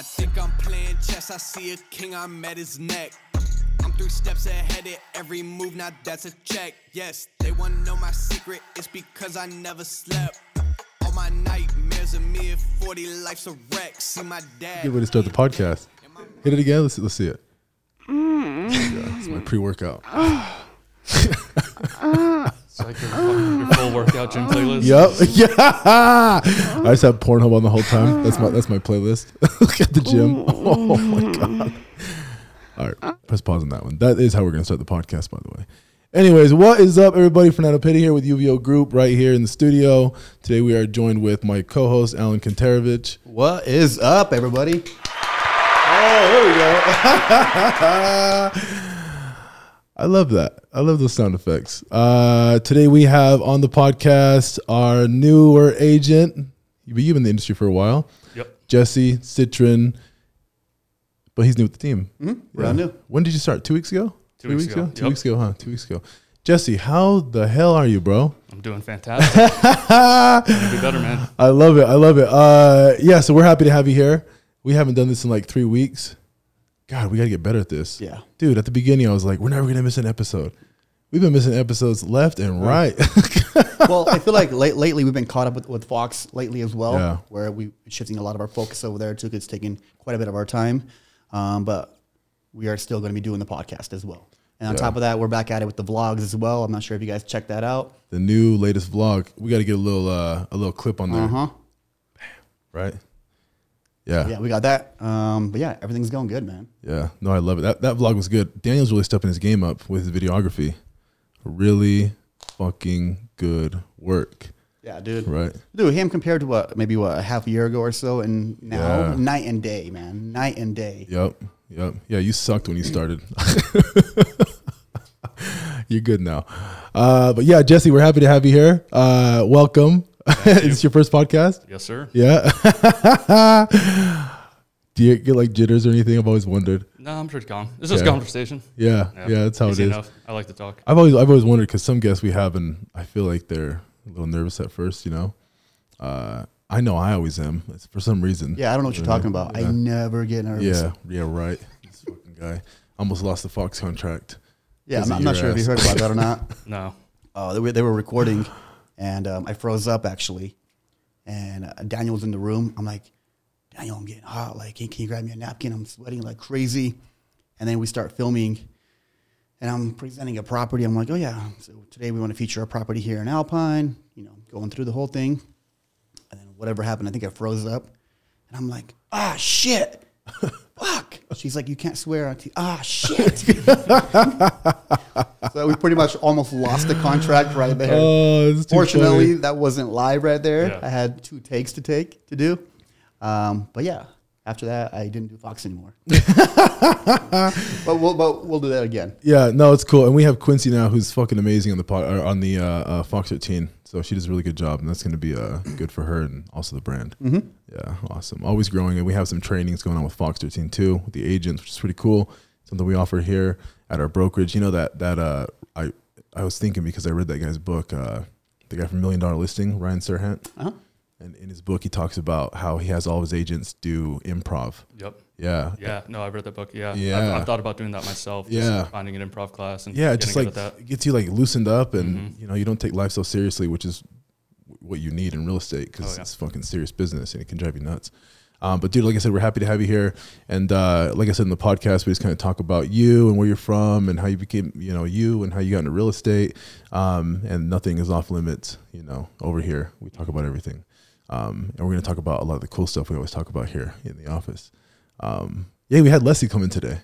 I think I'm playing chess. I see a king, I'm at his neck. I'm three steps ahead of every move, now that's a check. Yes, they wanna know my secret, it's because I never slept. All my nightmares of me at 40, life's a wreck. See my dad. Good way to start the podcast. Hit it again. Let's let's see it. Mm. Yeah, it's my pre-workout. It's like your, your full workout gym playlist. Yep. Yeah. I just have Pornhub on the whole time. That's my that's my playlist. Look at the gym. Oh my god. All right. Press pause on that one. That is how we're gonna start the podcast, by the way. Anyways, what is up, everybody? Fernando Pitti here with UVO Group right here in the studio. Today we are joined with my co-host Alan Kontarovich. What is up, everybody? Oh, there we go. I love that. I love those sound effects. Uh, today we have on the podcast our newer agent. You've been in the industry for a while. Yep. Jesse Citron, but he's new with the team. Brand new. When did you start? Two weeks ago? Two Three weeks ago. Two Yep. weeks ago, huh? Two weeks ago. Jesse, how the hell are you, bro? I'm doing fantastic. Be better, man. I love it. I love it. Uh, yeah, so we're happy to have you here. We haven't done this in like three weeks. God, we got to get better at this. Yeah. Dude, at the beginning, I was like, we're never going to miss an episode. We've been missing episodes left and right. well, I feel like late, lately we've been caught up with, with Fox lately as well, Yeah. where we're shifting a lot of our focus over there too. 'cause It's taking quite a bit of our time, um, but we are still going to be doing the podcast as well. And on Yeah. top of that, we're back at it with the vlogs as well. I'm not sure if you guys checked that out. the new latest vlog. We got to get a little uh, a little clip on there, Uh huh. right? Yeah. Yeah, we got that. Um, but yeah, everything's going good, man. Yeah. No, I love it. That that vlog was good. Daniel's really stepping his game up with his videography. Really fucking good work, Yeah, dude. right? Dude, him compared to what maybe what a half year ago or so, and now Yeah. night and day, man, night and day. Yep. Yep. Yeah, you sucked when you started. You're good now. Uh, but yeah, Jesse, we're happy to have you here. Uh, welcome. Is this your first podcast? Yes, sir. Yeah. Do you get like jitters or anything? I've always wondered. No, I'm pretty calm. It's just Yeah. conversation. Yeah. Yeah, that's how it Easy is. enough. I like to talk. I've always I've always wondered because some guests we have and I feel like they're a little nervous at first, you know. Uh, I know I always am it's for some reason. Yeah, I don't know what you're talking about. Yeah. I never get nervous. Yeah, yeah, right. This fucking guy almost lost the Fox contract. Yeah, I'm not, I'm not your sure if you heard about that or not. No. Uh, they, were, they were recording, and um, I froze up actually. And uh, Daniel was in the room. I'm like, Daniel, I'm getting hot. Like, can, can you grab me a napkin? I'm sweating like crazy. And then we start filming, and I'm presenting a property. I'm like, oh yeah, so today we want to feature a property here in Alpine. You know, going through the whole thing. And then whatever happened, I think I froze up, and I'm like, ah shit. Fuck. She's like, you can't swear on TV. Ah, shit. so we pretty much almost lost the contract right there. Oh, Fortunately, funny. that wasn't live right there. Yeah. I had two takes to take to do. Um, but yeah, after that, I didn't do Fox anymore. but we'll but we'll do that again. Yeah, no, it's cool. And we have Quincy now, who's fucking amazing on the pod, or on the uh, uh, Fox 13. So she does a really good job, and that's going to be uh, good for her and also the brand. Mm-hmm. Yeah, awesome. Always growing, and we have some trainings going on with Fox 13 too, with the agents, which is pretty cool. Something we offer here at our brokerage. You know that that uh, I I was thinking because I read that guy's book, uh, the guy from Million Dollar Listing, Ryan Serhant, Uh-huh. and in his book he talks about how he has all his agents do improv. Yep. Yeah, Yeah. No, I've read that book. Yeah. Yeah. I've, I've thought about doing that myself. Yeah. Finding an improv class and yeah, just like that. it gets you like loosened up, and you know you don't take life so seriously, which is what you need in real estate because Oh, yeah. it's fucking serious business and it can drive you nuts. Um, but dude, like I said, we're happy to have you here, and uh, like I said in the podcast, we just kind of talk about you and where you're from and how you became, you know, you and how you got into real estate. Um, and nothing is off limits, you know. Over here, we talk about everything, um, and we're gonna talk about a lot of the cool stuff we always talk about here in the office. Um, yeah, we had Leslie come in today.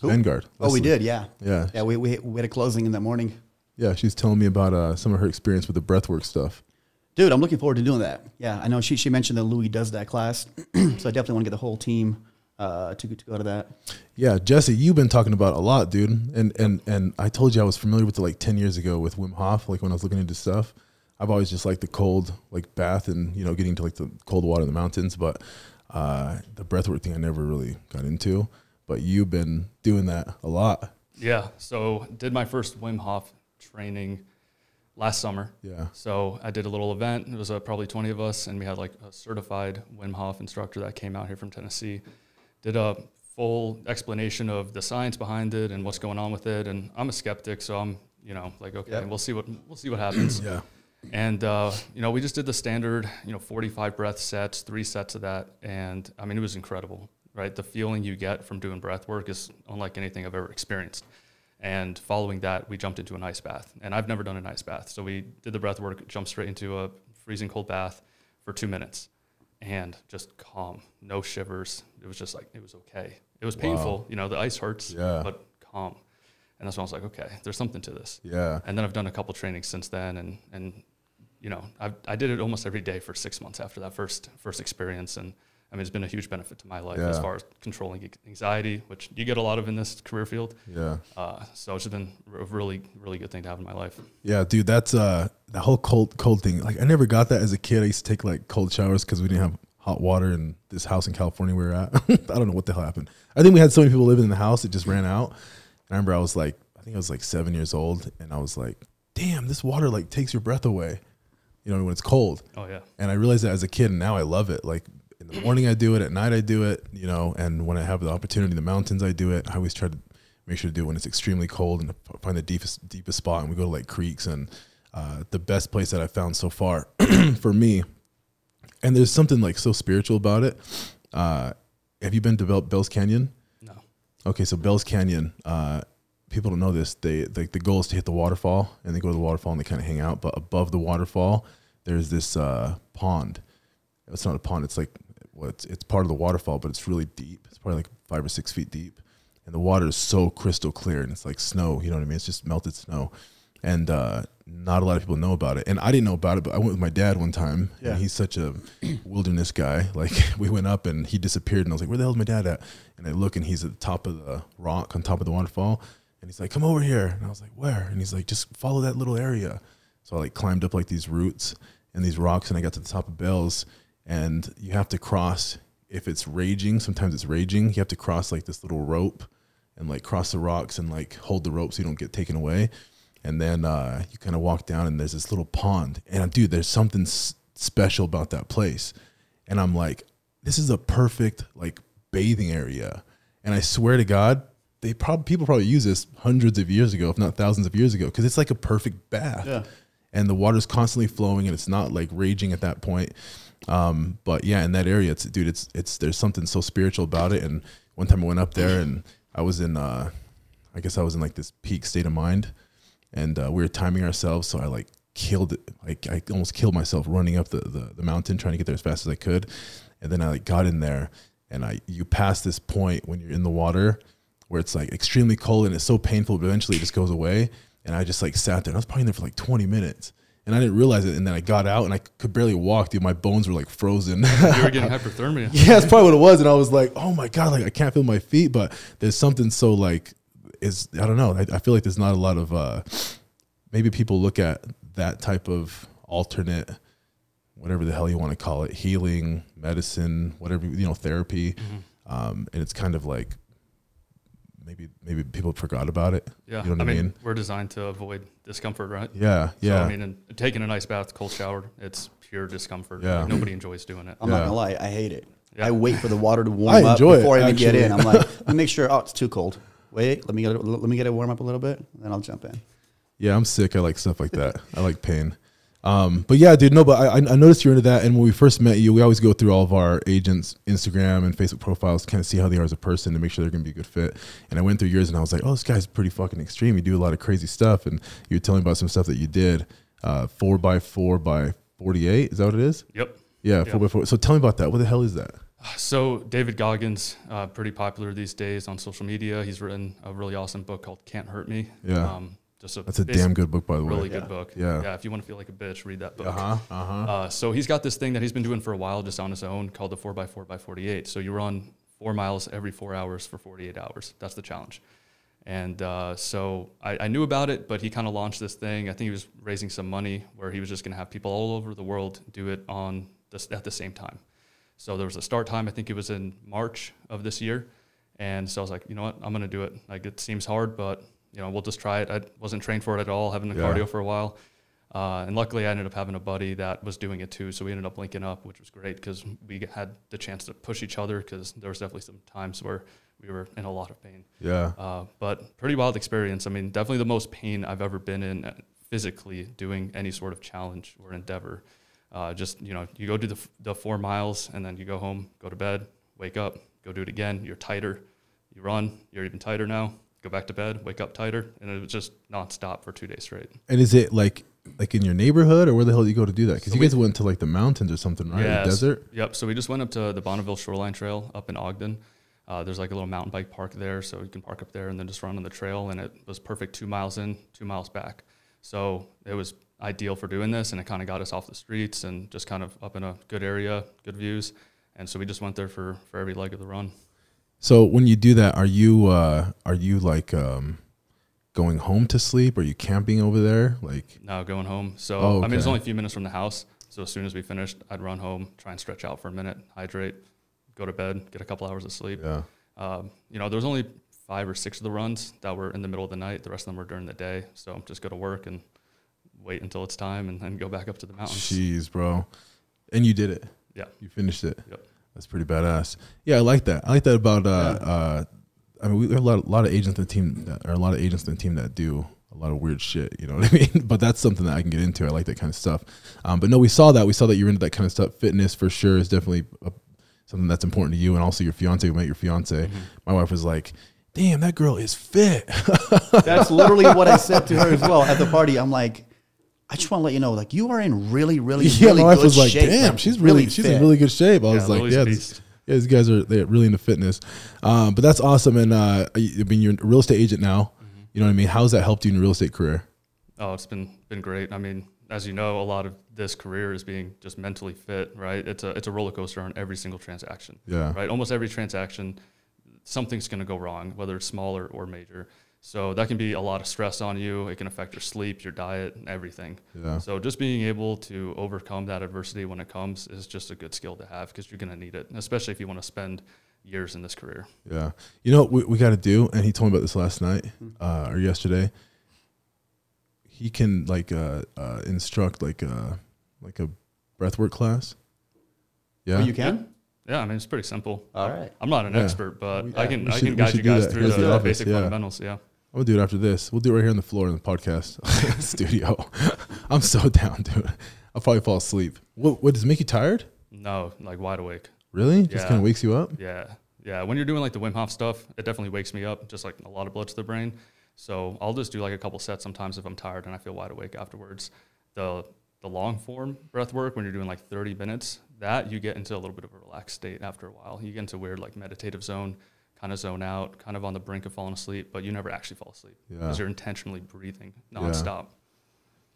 Who? Vanguard. Oh, we did, yeah. Yeah, Yeah, we, we, we had a closing in the morning. yeah, she's telling me about uh, some of her experience with the breathwork stuff. Dude, I'm looking forward to doing that. Yeah, I know she, she mentioned that Louis does that class. so I definitely want to get the whole team uh, to, to go to that. Yeah, Jesse, you've been talking about a lot, dude. And and and I told you I was familiar with it like ten years ago with Wim Hof, like when I was looking into stuff. I've always just liked the cold, like bath and you know getting to like the cold water in the mountains, but uh, the breathwork thing I never really got into. But you've been doing that a lot. Yeah. So did my first Wim Hof training last summer. Yeah. So I did a little event. It was uh, probably 20 of us, and we had like a certified Wim Hof instructor that came out here from Tennessee. did a full explanation of the science behind it and what's going on with it. And I'm a skeptic, so I'm you know like okay, Yep. we'll see what we'll see what happens. Yeah. And uh, you know, we just did the standard, you know, 45 breath sets, three sets of that, and I mean, it was incredible, right? The feeling you get from doing breath work is unlike anything I've ever experienced. And following that, we jumped into an ice bath, and I've never done an ice bath, so we did the breath work, jumped straight into a freezing cold bath for two minutes, and just calm, no shivers. It was just like it was okay. It was painful, you know, the ice hurts, Yeah. but calm. And that's when I was like, okay, there's something to this Yeah. and then I've done a couple trainings since then, and and you know I I did it almost every day for six months after that first first experience, and I mean it's been a huge benefit to my life as far as controlling anxiety, which you get a lot of in this career field. Yeah. Uh, so it's been a really really good thing to have in my life. Yeah, dude, that's uh the whole cold cold thing. Like I never got that as a kid. I used to take like cold showers because we didn't have hot water in this house in California we were at. I don't know what the hell happened. I think we had so many people living in the house it just ran out. And I remember I was like, I think I was like seven years old, and I was like, damn, this water like takes your breath away. You know when it's cold. Oh yeah, And I realized that as a kid, and now I love it. Like in the morning, I do it. At night, I do it. You know, and when I have the opportunity in the mountains, I do it. I always try to make sure to do it when it's extremely cold and find the deepest deepest spot. And we go to like creeks and uh, the best place that I found so far for me. And there's something like so spiritual about it. Uh, have you been to Bell, Bell's Canyon? no, Okay, so Bell's Canyon. Uh, people don't know this. They like the goal is to hit the waterfall, and they go to the waterfall and they kind of hang out. But above the waterfall, there's this uh, pond. It's not a pond. It's like well, it's it's part of the waterfall, but it's really deep. It's probably like five or six feet deep, and the water is so crystal clear, and it's like snow. You know what I mean? It's just melted snow, and uh, not a lot of people know about it. And I didn't know about it, but I went with my dad one time, Yeah. and he's such a wilderness guy. Like we went up and he disappeared, and I was like, "Where the hell's my dad at?" And I look, and he's at the top of the rock on top of the waterfall, and he's like, "Come over here." And I was like, "Where?" And he's like, "Just follow that little area." So I like climbed up like these roots and these rocks, and I got to the top of Bells, and you have to cross. If it's raging, sometimes it's raging. You have to cross like this little rope, and like cross the rocks and like hold the rope so you don't get taken away. And then uh, you kind of walk down, and there's this little pond. And dude, there's something s- special about that place. And I'm like, this is a perfect like bathing area. And I swear to God, they probably people probably use this hundreds of years ago, if not thousands of years ago, because it's like a perfect bath. Yeah. And the water's constantly flowing, and it's not like raging at that point. Um, but yeah, in that area, it's dude, it's it's there's something so spiritual about it. And one time I went up there, and I was in, uh, I guess I was in like this peak state of mind, and uh, we were timing ourselves, so I like killed it. Like I almost killed myself running up the, the the mountain, trying to get there as fast as I could. And then I like got in there, and I you pass this point when you're in the water where it's like extremely cold and it's so painful, but eventually it just goes away. And I just like sat there. And I was probably in there for like 20 minutes, and I didn't realize it. And then I got out, and I could barely walk. Dude, my bones were like frozen. you were getting hypothermia. yeah, that's probably what it was. And I was like, oh my god, like I can't feel my feet. But there's something so like is I don't know. I, I feel like there's not a lot of uh maybe people look at that type of alternate whatever the hell you want to call it healing medicine whatever you know therapy Mm-hmm. um and it's kind of like maybe maybe people forgot about it Yeah, you know what I i mean, mean, we're designed to avoid discomfort, right? yeah yeah So, I mean, and taking a nice bath, cold shower, it's pure discomfort. Yeah. Like, nobody enjoys doing it. I'm Yeah. not gonna lie, I hate it. Yeah. I wait for the water to warm I up enjoy it, before I even get in. I'm like, let me make sure. Oh, it's too cold. Wait, let me get it, let me get it warm up a little bit, then I'll jump in. Yeah, I'm sick. I like stuff like that. I like pain. Um, but yeah, dude, no, but I, I noticed you're into that. And when we first met you, we always go through all of our agents' Instagram and Facebook profiles to kind of see how they are as a person to make sure they're going to be a good fit. And I went through yours and I was like, oh, this guy's pretty fucking extreme. You do a lot of crazy stuff. And you were telling me about some stuff that you did uh, four by four by 48. Is that what it is? Yep. Yeah, Yeah. four by four. So tell me about that. What the hell is that? So David Goggins, uh, pretty popular these days on social media. He's written a really awesome book called "Can't Hurt Me." Yeah. Um, just a That's a damn good book, by the way. really Yeah. good book. Yeah. Yeah. If you want to feel like a bitch, read that book. Uh huh. Uh huh. Uh, so he's got this thing that he's been doing for a while just on his own called the 4x4 by 48. So you run four miles every four hours for 48 hours. That's the challenge. And uh, so I, I knew about it, but he kind of launched this thing. I think he was raising some money where he was just going to have people all over the world do it on this, at the same time. So there was a start time. I think it was in March of this year. And so I was like, you know what? I'm going to do it. Like it seems hard, but you know, we'll just try it. I wasn't trained for it at all, having the Yeah. cardio for a while. Uh, and luckily, I ended up having a buddy that was doing it too. So we ended up linking up, which was great because we had the chance to push each other because there was definitely some times where we were in a lot of pain. Yeah. Uh, but pretty wild experience. I mean, definitely the most pain I've ever been in uh, physically doing any sort of challenge or endeavor. Uh, just, you know, you go do the, f- the four miles and then you go home, go to bed, wake up, go do it again. You're tighter. You run, you're even tighter now. Go back to bed, wake up tighter. And it was just nonstop for two days straight. And is it like like in your neighborhood or where the hell do you go to do that? Because So you guys went to like the mountains or something, right? Yes. The desert. Yep. So we just went up to the Bonneville Shoreline Trail up in Ogden. Uh, there's like a little mountain bike park there, so you can park up there and then just run on the trail. And it was perfect two miles in, two miles back. So it was ideal for doing this, and it kind of got us off the streets and just kind of up in a good area, good views. And so we just went there for for every leg of the run. So when you do that, are you uh are you like um going home to sleep? Are you camping over there? Like no, going home. So Oh, I mean, it's only a few minutes from the house. So as soon as we finished, I'd run home, try and stretch out for a minute, hydrate, go to bed, get a couple hours of sleep. yeah. Um, you know, there was only five or six of the runs that were in the middle of the night. The rest of them were during the day. So I'm just go to work and wait until it's time and then go back up to the mountains. Jeez, bro. And you did it. Yeah. You finished it. Yep. That's pretty badass. Yeah, I like that. I like that about uh uh I mean we are a lot, a lot of agents in the team that are a lot of agents in the team that do a lot of weird shit, you know what I mean? But that's something that I can get into. I like that kind of stuff. Um, but no, we saw that. We saw that you're into that kind of stuff. Fitness for sure is definitely a, something that's important to you and also your fiance. We met your fiance. Mm-hmm. My wife was like, "Damn, that girl is fit." That's literally what I said to her as well at the party. I'm like, I just want to let you know, like you are in really, really, yeah, really my wife good was like, shape. "Damn, bro. she's really, she's in really good shape." I Yeah, was like, "Yeah, this, yeah, these guys are they're really into fitness." Um, but that's awesome. And uh, I I mean, you're a real estate agent now. Mm-hmm. You know what I mean? How's that helped you in your real estate career? Oh, it's been been great. I mean, as you know, a lot of this career is being just mentally fit, right? It's a it's a roller coaster on every single transaction. Yeah. Right. Almost every transaction, something's going to go wrong, whether it's small or, or major. So that can be a lot of stress on you. It can affect your sleep, your diet, everything. Yeah. So just being able to overcome that adversity when it comes is just a good skill to have because you're going to need it, especially if you want to spend years in this career. Yeah. You know what we, we got to do? And he told me about this last night uh, or yesterday. He can like uh, uh, instruct like a like a breathwork class. Yeah. Oh, you can? Yeah, I mean it's pretty simple. All right. I'm not an Yeah. expert, but We- I can we I should- can guide you guys that. through Let's the, the basic Yeah. fundamentals. Yeah. I'm gonna do it after this. We'll do it right here on the floor in the podcast studio. I'm so down, dude. I'll probably fall asleep. What, what does it make you tired? No, like wide awake. Really? Yeah. Just kind of wakes you up? Yeah. Yeah. When you're doing like the Wim Hof stuff, it definitely wakes me up, just like a lot of blood to the brain. So I'll just do like a couple sets sometimes if I'm tired and I feel wide awake afterwards. The the long form breath work when you're doing like 30 minutes, that you get into a little bit of a relaxed state after a while. You get into a weird like meditative zone, kind of zone out, kind of on the brink of falling asleep, but you never actually fall asleep Yeah. because you're intentionally breathing nonstop.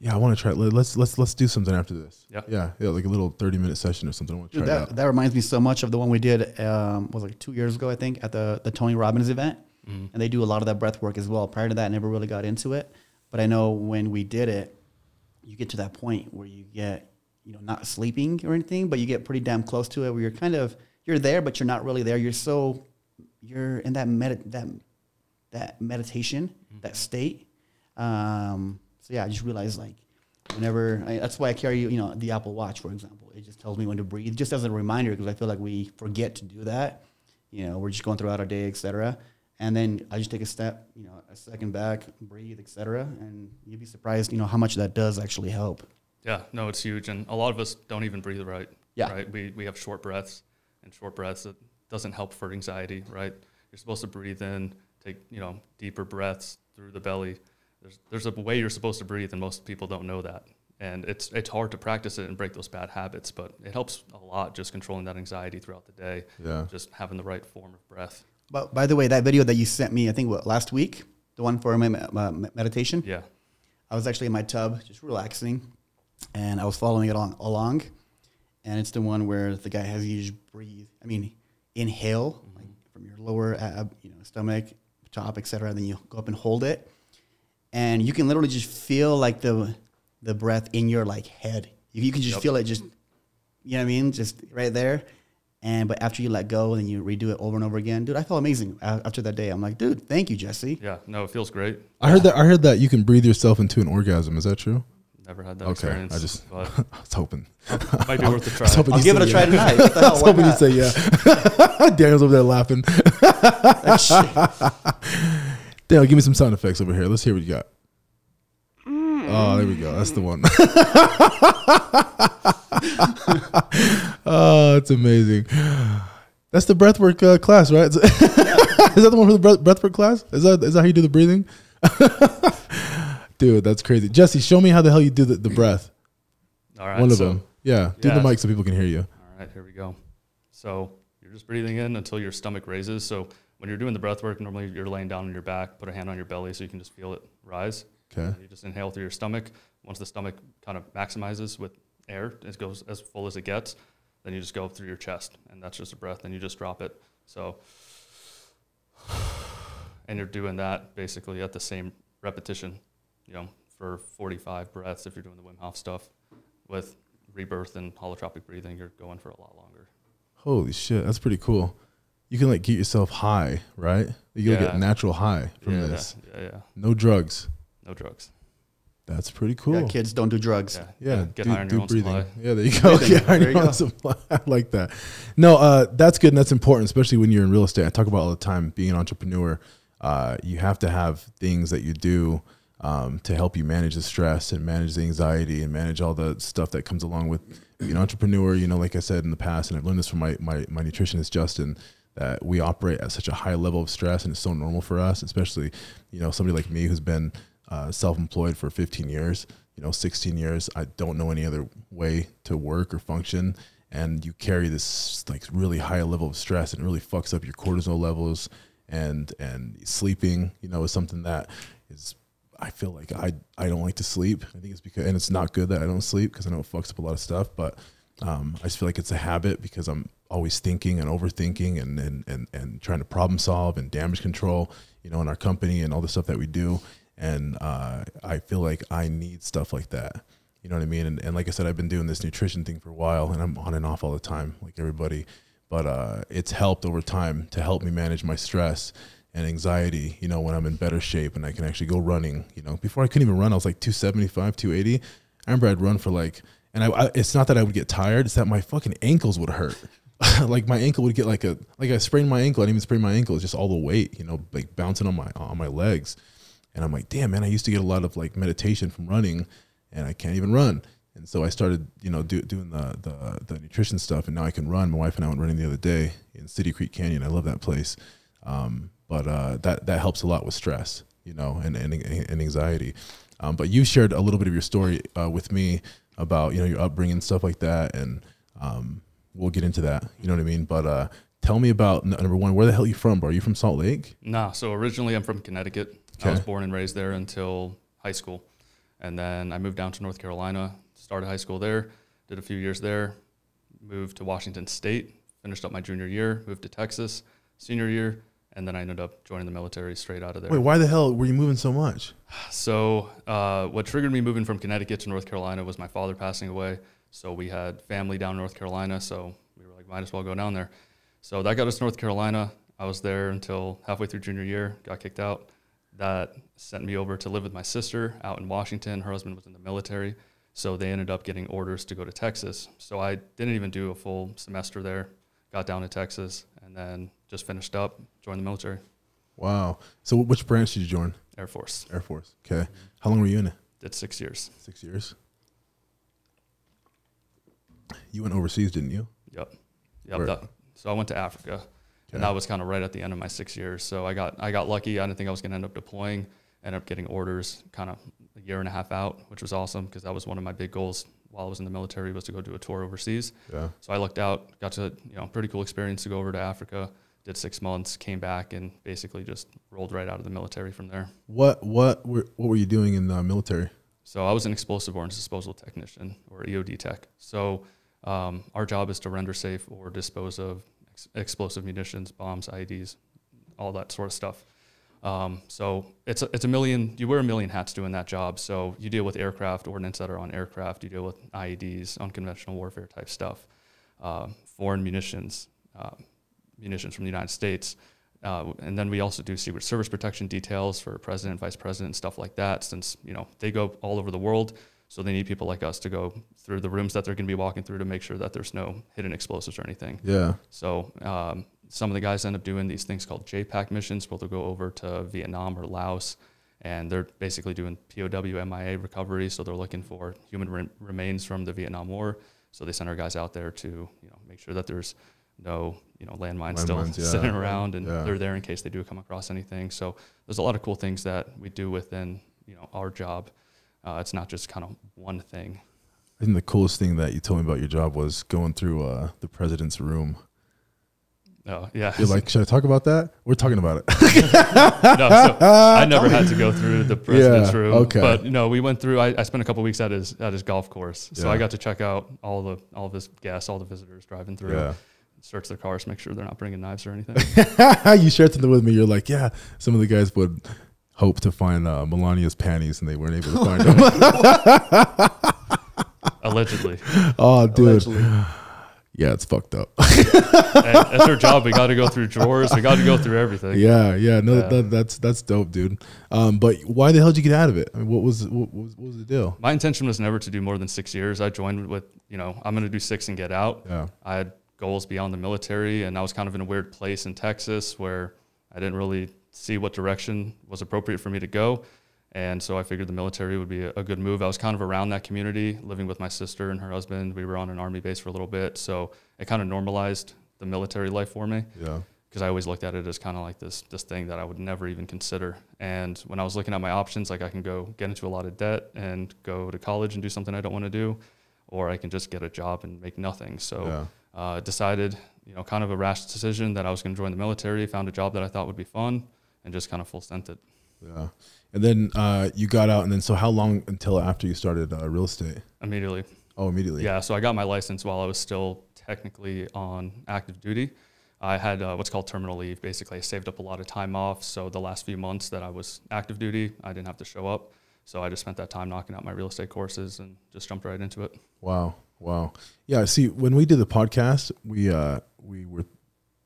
Yeah, I want to try. Let, let's let's let's do something after this. Yeah. Yeah. Yeah. Like a little 30 minute session or something. I want to Dude, try it that, out. that reminds me so much of the one we did um, was like two years ago, I think, at the the Tony Robbins event, Mhm. and they do a lot of that breath work as well. Prior to that, I never really got into it, but I know when we did it, you get to that point where you get you know not sleeping or anything, but you get pretty damn close to it, where you're kind of you're there, but you're not really there. You're so you're in that med- that that meditation, that state. Um, so yeah, I just realized like whenever I, that's why I carry you know the Apple Watch for example. It just tells me when to breathe, just as a reminder because I feel like we forget to do that. You know, we're just going throughout our day, etc. And then I just take a step, you know, a second back, breathe, etc. And you'd be surprised, you know, how much that does actually help. Yeah, no, it's huge, and a lot of us don't even breathe right. Yeah. right. We we have short breaths, and short breaths it doesn't help for anxiety. Right, you're supposed to breathe in, take you know deeper breaths through the belly. There's there's a way you're supposed to breathe, and most people don't know that. And it's it's hard to practice it and break those bad habits, but it helps a lot just controlling that anxiety throughout the day. Yeah. just having the right form of breath. But by the way, that video that you sent me, I think what last week, the one for my me- uh, meditation, Yeah, I was actually in my tub, just relaxing, and I was following it along, along. And it's the one where the guy has you just breathe. I mean, inhale like from your lower ab, you know, stomach, top, etc. Then you go up and hold it, and you can literally just feel like the the breath in your like head. You, you can just Yep. feel it, just you know what I mean, just right there. And but after you let go and you redo it over and over again, dude, I felt amazing after that day. I'm like, dude, thank you, Jesse. yeah, no, it feels great. I heard that. I heard that you can breathe yourself into an orgasm. Is that true? Never had that Okay, experience. I just but I was hoping. might be worth a try. I was hoping I'll you give it said a try yeah. tonight. What the I was hoping you not? say yeah. Daniel's over there laughing. Daniel, give me some sound effects over here. Let's hear what you got. Oh, there we go. That's the one. oh, it's amazing. That's the breathwork uh, class, right? is that the one for the breathwork class? Is that is that how you do the breathing? Dude, that's crazy. Jesse, show me how the hell you do the, the breath. All right. one of so- them. Yeah, do the mic so people can hear you. All right, here we go. So you're just breathing in until your stomach raises. So when you're doing the breath work, normally you're laying down on your back, put a hand on your belly so you can just feel it rise. Okay. You just inhale through your stomach. Once the stomach kind of maximizes with air, it goes as full as it gets, then you just go through your chest. And that's just a breath. Then you just drop it. So, and you're doing that basically at the same repetition, you know, for 45 breaths if you're doing the Wim Hof stuff. With rebirth and holotropic breathing, you're going for a lot longer. Holy shit, that's pretty cool. You can like get yourself high, right? You can get natural high from yeah, this. Yeah, yeah. No drugs. No drugs. That's pretty cool. Yeah, kids don't do drugs. Yeah. Yeah, Get do, high on do your own breathing. supply. Yeah, there you go. Breathing. Yeah, on There your own supply. I like that. No, uh, that's good and that's important, especially when you're in real estate. I talk about all the time being an entrepreneur. Uh, you have to have things that you do um, to help you manage the stress and manage the anxiety and manage all the stuff that comes along with being an entrepreneur. You know, like I said in the past, and I've learned this from my my, my nutritionist Justin, that we operate at such a high level of stress, and it's so normal for us, especially you know somebody like me who's been uh, self-employed for 15 years you know 16 years. I don't know any other way to work or function. And you carry this like really high level of stress and it really fucks up your cortisol levels. And and sleeping you know is something that is i feel like i i don't like to sleep i think it's because and it's not good that i don't sleep because i know it fucks up a lot of stuff but um, I just feel like it's a habit because I'm always thinking and overthinking and, and, and, and trying to problem solve and damage control, you know, in our company and all the stuff that we do. And uh, I feel like I need stuff like that. You know what I mean? And, and like I said, I've been doing this nutrition thing for a while and I'm on and off all the time, like everybody. But uh, it's helped over time to help me manage my stress and anxiety, you know, when I'm in better shape and I can actually go running. You know, before I couldn't even run, I was like 275, 280. I remember I'd run for like, and I, I it's not that I would get tired, it's that my fucking ankles would hurt. like my ankle would get like a, like I sprained my ankle. I didn't even sprain my ankle. It's just all the weight, you know, like bouncing on my, on my legs. And I'm like, damn, man, I used to get a lot of like meditation from running and I can't even run. And so I started, you know, do, doing the, the the nutrition stuff, and now I can run. My wife and I went running the other day in City Creek Canyon. I love that place, um, but uh, that that helps a lot with stress, you know, and and, and anxiety. Um, but you shared a little bit of your story uh, with me about you know your upbringing and stuff like that, and um, we'll get into that. You know what I mean? But uh, tell me about number one. Where the hell are you from, bro? Are you from Salt Lake? Nah, so originally I'm from Connecticut. I was born and raised there until high school. And then I moved down to North Carolina, started high school there, did a few years there, moved to Washington State, finished up my junior year, moved to Texas, senior year, and then I ended up joining the military straight out of there. Wait, why the hell were you moving so much? So, uh, what triggered me moving from Connecticut to North Carolina was my father passing away. So, we had family down in North Carolina. So, we were like, might as well go down there. So, that got us to North Carolina. I was there until halfway through junior year, got kicked out. That sent me over to live with my sister out in Washington. Her husband was in the military. So, they ended up getting orders to go to Texas. So, I didn't even do a full semester there, got down to Texas, and then just finished up, joined the military, Wow. So which branch did you join? Air Force. Air Force. Okay. How long were you in it? Did six years. Six years. You went overseas, didn't you? Yep. Yep. Where? So I went to Africa, Okay. and that was kind of right at the end of my six years. So I got I got lucky. I didn't think I was going to end up deploying. Ended up getting orders kind of a year and a half out, which was awesome because that was one of my big goals while I was in the military was to go do a tour overseas. Yeah. So I looked out, got to you know pretty cool experience to go over to Africa. Did six months, came back, and basically just rolled right out of the military from there. What what were what were you doing in the military? So I was an explosive ordnance disposal technician or EOD tech. So um, our job is to render safe or dispose of ex- explosive munitions, bombs, IEDs, all that sort of stuff. Um, so it's a, it's a million. You wear a million hats doing that job. So you deal with aircraft, ordnance that are on aircraft. You deal with IEDs, unconventional warfare type stuff, uh, foreign munitions, uh, munitions from the United States. Uh, and then we also do Secret Service protection details for president, vice president, and stuff like that. Since you know they go all over the world, So they need people like us to go through the rooms that they're going to be walking through to make sure that there's no hidden explosives or anything. Yeah. So um, some of the guys end up doing these things called JPAC missions, where they'll go over to Vietnam or Laos, and they're basically doing POW MIA recovery. So they're looking for human re- remains from the Vietnam War. So they send our guys out there to you know make sure that there's no you know landmines still yeah. sitting around, and Yeah. they're there in case they do come across anything. So there's a lot of cool things that we do within you know our job. Uh, it's not just kind of one thing. I think the coolest thing that you told me about your job was going through uh, the president's room. Oh yeah, You're like, should I talk about that? We're talking about it. no, so I never had to go through the president's Yeah, room. okay. But you know, we went through. I, I spent a couple weeks at his at his golf course, so I got to check out all the all of his guests, all the visitors driving through, Yeah. search their cars, make sure they're not bringing knives or anything. you shared something with me. You're like, yeah, some of the guys would hope to find uh, Melania's panties and they weren't able to find them. Allegedly, oh, dude. Allegedly. Yeah, it's fucked up. that's our job. We got to go through drawers. We got to go through everything. yeah, yeah. No, Yeah. That, that's that's dope, dude. Um, but why the hell did you get out of it? I mean, what was what was, what was the deal? My intention was never to do more than six years. I joined with, you know, I'm going to do six and get out. Yeah. I had goals beyond the military, and I was kind of in a weird place in Texas where I didn't really see what direction was appropriate for me to go. And so I figured the military would be a, a good move. I was kind of around that community, living with my sister and her husband. We were on an army base for a little bit. So it kind of normalized the military life for me Yeah. because I always looked at it as kind of like this this thing that I would never even consider. And when I was looking at my options, like I can go get into a lot of debt and go to college and do something I don't want to do, or I can just get a job and make nothing. So Yeah. uh, decided, you know, kind of a rash decision that I was going to join the military. Found a job that I thought would be fun, and just kind of full sent it. Yeah. And then uh, you got out, and then so how long until after you started uh, real estate? Immediately, Oh, immediately. yeah. So I got my license while I was still technically on active duty. I had uh, what's called terminal leave. Basically, I saved up a lot of time off. So the last few months that I was active duty, I didn't have to show up. So I just spent that time knocking out my real estate courses and just jumped right into it. Wow. Wow. Yeah. See, when we did the podcast, we uh we were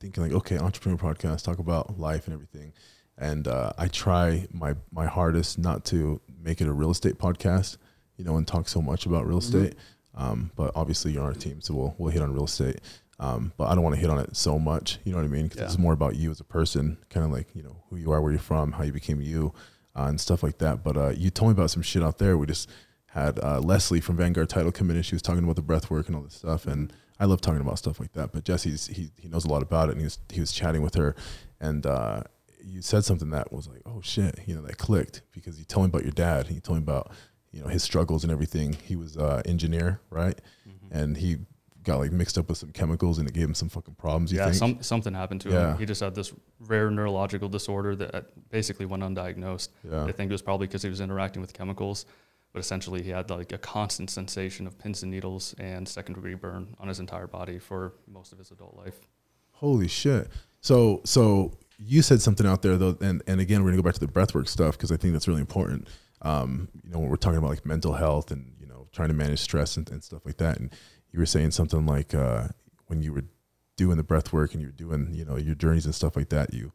thinking like, okay, entrepreneur podcast, talk about life and everything. And uh, I try my my hardest not to make it a real estate podcast, you know, and talk so much about real estate. Um, but obviously, you're on our team, so we'll we'll hit on real estate. Um, but I don't want to hit on it so much. You know what I mean? Because Yeah. it's more about you as a person, kind of like you know who you are, where you're from, how you became you, uh, and stuff like that. But uh, you told me about some shit out there. We just had uh, Leslie from Vanguard Title come in, and she was talking about the breath work and all this stuff. And I love talking about stuff like that. But Jesse's he he knows a lot about it, and he was he was chatting with her, and uh, you said something that was like, oh shit, you know, that clicked because you told me about your dad. You told me about you know his struggles and everything. He was uh, engineer, right? And he got like mixed up with some chemicals, and it gave him some fucking problems. You yeah, think? some, something happened to Yeah. him. He just had this rare neurological disorder that basically went undiagnosed. Yeah. I think it was probably because he was interacting with chemicals, but essentially he had like a constant sensation of pins and needles and second degree burn on his entire body for most of his adult life. Holy shit. So so you said something out there though, and, and again we're gonna go back to the breathwork stuff because I think that's really important. Um, you know, when we're talking about like mental health and you know trying to manage stress and, and stuff like that, and you were saying something like uh, when you were doing the breath work and you were doing you know your journeys and stuff like that, you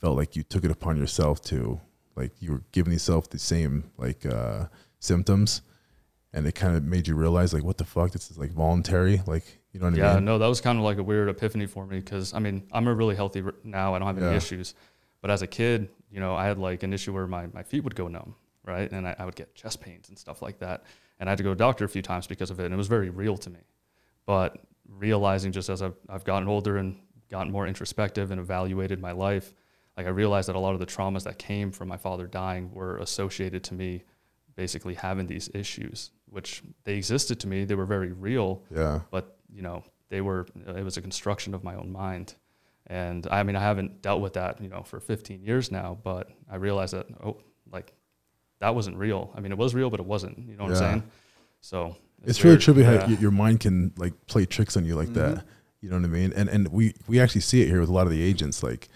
felt like you took it upon yourself to like you were giving yourself the same like uh, symptoms, and it kind of made you realize like what the fuck this is like voluntary, like you know what I Yeah, no, that was kind of like a weird epiphany for me because I mean, I'm a really healthy r- now. I don't have any Yeah. issues. But as a kid, you know, I had like an issue where my, my feet would go numb, right? And I, I would get chest pains and stuff like that. And I had to go to the doctor a few times because of it. And it was very real to me. But realizing just as I've, I've gotten older and gotten more introspective and evaluated my life, like I realized that a lot of the traumas that came from my father dying were associated to me basically having these issues, which they existed to me. They were very real Yeah. but you know they were it was a construction of my own mind and i mean i haven't dealt with that you know for 15 years now but i realized that oh like that wasn't real i mean it was real but it wasn't you know what Yeah. i'm saying so it's, really weird. trippy how Yeah. Mm-hmm. your mind can like play tricks on you like that. You know what I mean? And and we we actually see it here with a lot of the agents. Like,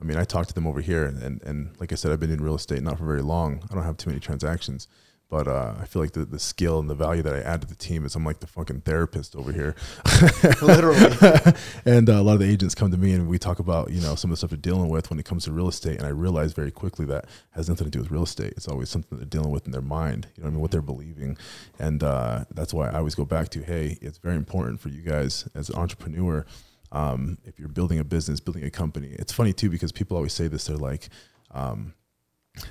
I mean, I talk to them over here, and and, and like I said, I've been in real estate not for very long. I don't have too many transactions, But uh, I feel like the, the skill and the value that I add to the team is I'm like the fucking therapist over here. Literally. and uh, a lot of the agents come to me and we talk about you know some of the stuff they're dealing with when it comes to real estate. And I realize very quickly that has nothing to do with real estate. It's always something they're dealing with in their mind. You know what I mean? What they're believing, and uh, that's why I always go back to hey, it's very important for you guys as an entrepreneur. Um, if you're building a business, building a company, it's funny too because people always say this. They're like. Um,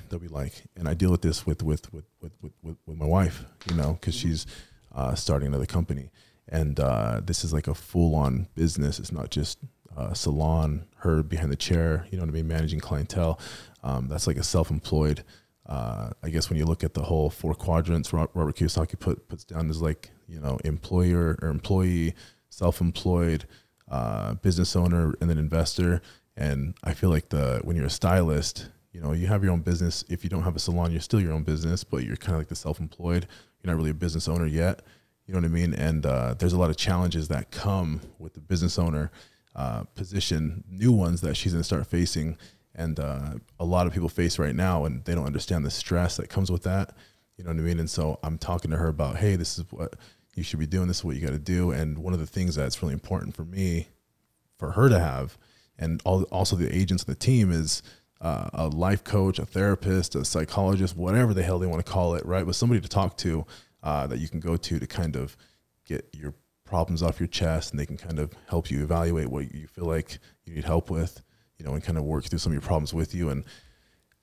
they'll be like, and I deal with this with with with with with, with my wife, you know, because she's uh, starting another company, and uh, this is like a full on business. It's not just a salon, her behind the chair, you know what I mean, managing clientele. Um, that's like a self employed. Uh, I guess when you look at the whole four quadrants, Robert Kiyosaki put puts down as like you know employer or employee, self employed, uh, business owner, and then investor. And I feel like the when you're a stylist, you know, you have your own business. If you don't have a salon, you're still your own business, but you're kind of like the self-employed. You're not really a business owner yet. You know what I mean? And uh, there's a lot of challenges that come with the business owner uh, position, new ones that she's going to start facing, and uh, a lot of people face right now, and they don't understand the stress that comes with that. You know what I mean? And so I'm talking to her about, hey, this is what you should be doing. This is what you got to do. And one of the things that's really important for me, for her to have, and all, also the agents and the team is uh, a life coach, a therapist, a psychologist, whatever the hell they want to call it, right? With somebody to talk to uh, that you can go to to kind of get your problems off your chest and they can kind of help you evaluate what you feel like you need help with, you know, and kind of work through some of your problems with you. And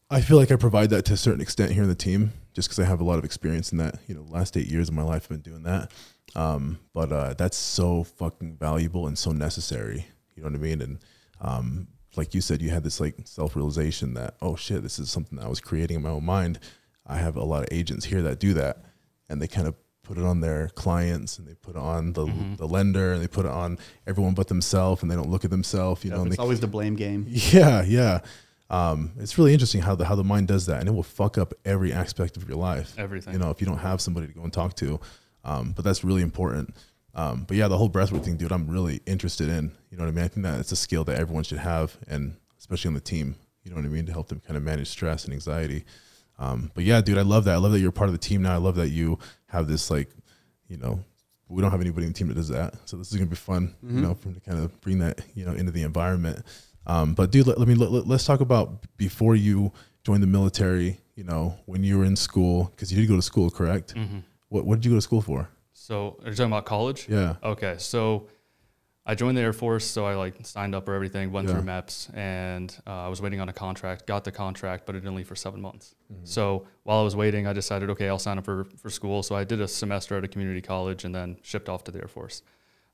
I feel like I provide that to a certain extent here in the team just because I have a lot of experience in that. You know, last eight years of my life I've been doing that. Um, but uh, that's so fucking valuable and so necessary. You know what I mean? And um, like you said, you had this like self realization that oh shit, this is something that I was creating in my own mind. I have a lot of agents here that do that, and they kind of put it on their clients and they put it on the mm-hmm. the lender and they put it on everyone but themselves and they don't look at themselves. You know, it's always the blame game. Yeah, yeah. Um, it's really interesting how the how the mind does that, and it will fuck up every aspect of your life. Everything. You know, if you don't have somebody to go and talk to, um, but that's really important. Um, but yeah, the whole breathwork thing, dude, I'm really interested in. You know what I mean? I think that it's a skill that everyone should have, and especially on the team. You know what I mean? To help them kind of manage stress and anxiety. Um, but yeah, dude, I love that. I love that you're part of the team now. I love that you have this like, you know, we don't have anybody in the team that does that. So this is gonna be fun, mm-hmm. you know, for to kind of bring that you know into the environment. Um, but dude, let, let me let, us talk about before you joined the military. You know, when you were in school, because you did go to school, correct? Mm-hmm. What what did you go to school for? So are you talking about college? Yeah. Okay. So I joined the Air Force, so I like signed up for everything, went yeah. through MEPS, and uh, I was waiting on a contract. Got the contract, but it didn't leave for seven months. Mm-hmm. So while I was waiting, I decided, okay, I'll sign up for for school. So I did a semester at a community college, and then shipped off to the Air Force.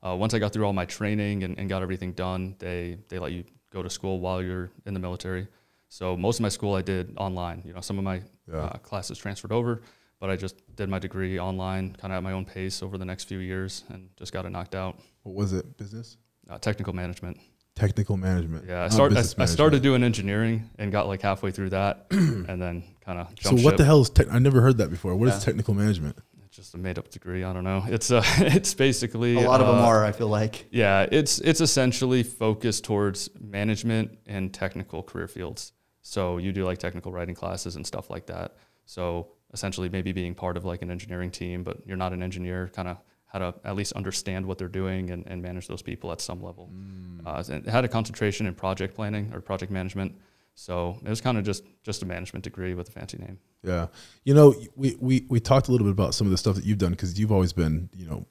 Uh, once I got through all my training and, and got everything done, they they let you go to school while you're in the military. So most of my school I did online. You know, some of my yeah. uh, classes transferred over, but I just did my degree online, kind of at my own pace over the next few years, and just got it knocked out. What was it? Business? Uh, technical management. Technical management. Yeah, I, start, I, I, started doing engineering and got like halfway through that, and then kind of. So what ship. the hell is? Te- I never heard that before. What yeah. is technical management? It's just a made up degree. I don't know. It's uh, it's basically a lot uh, of them are. I feel like. Yeah, it's it's essentially focused towards management and technical career fields. So you do like technical writing classes and stuff like that. So essentially maybe being part of like an engineering team, but you're not an engineer, kind of how to at least understand what they're doing and, and manage those people at some level. Mm. Uh, it had a concentration in project planning or project management. So it was kind of just just a management degree with a fancy name. Yeah, you know, we we we talked a little bit about some of the stuff that you've done because you've always been, you know,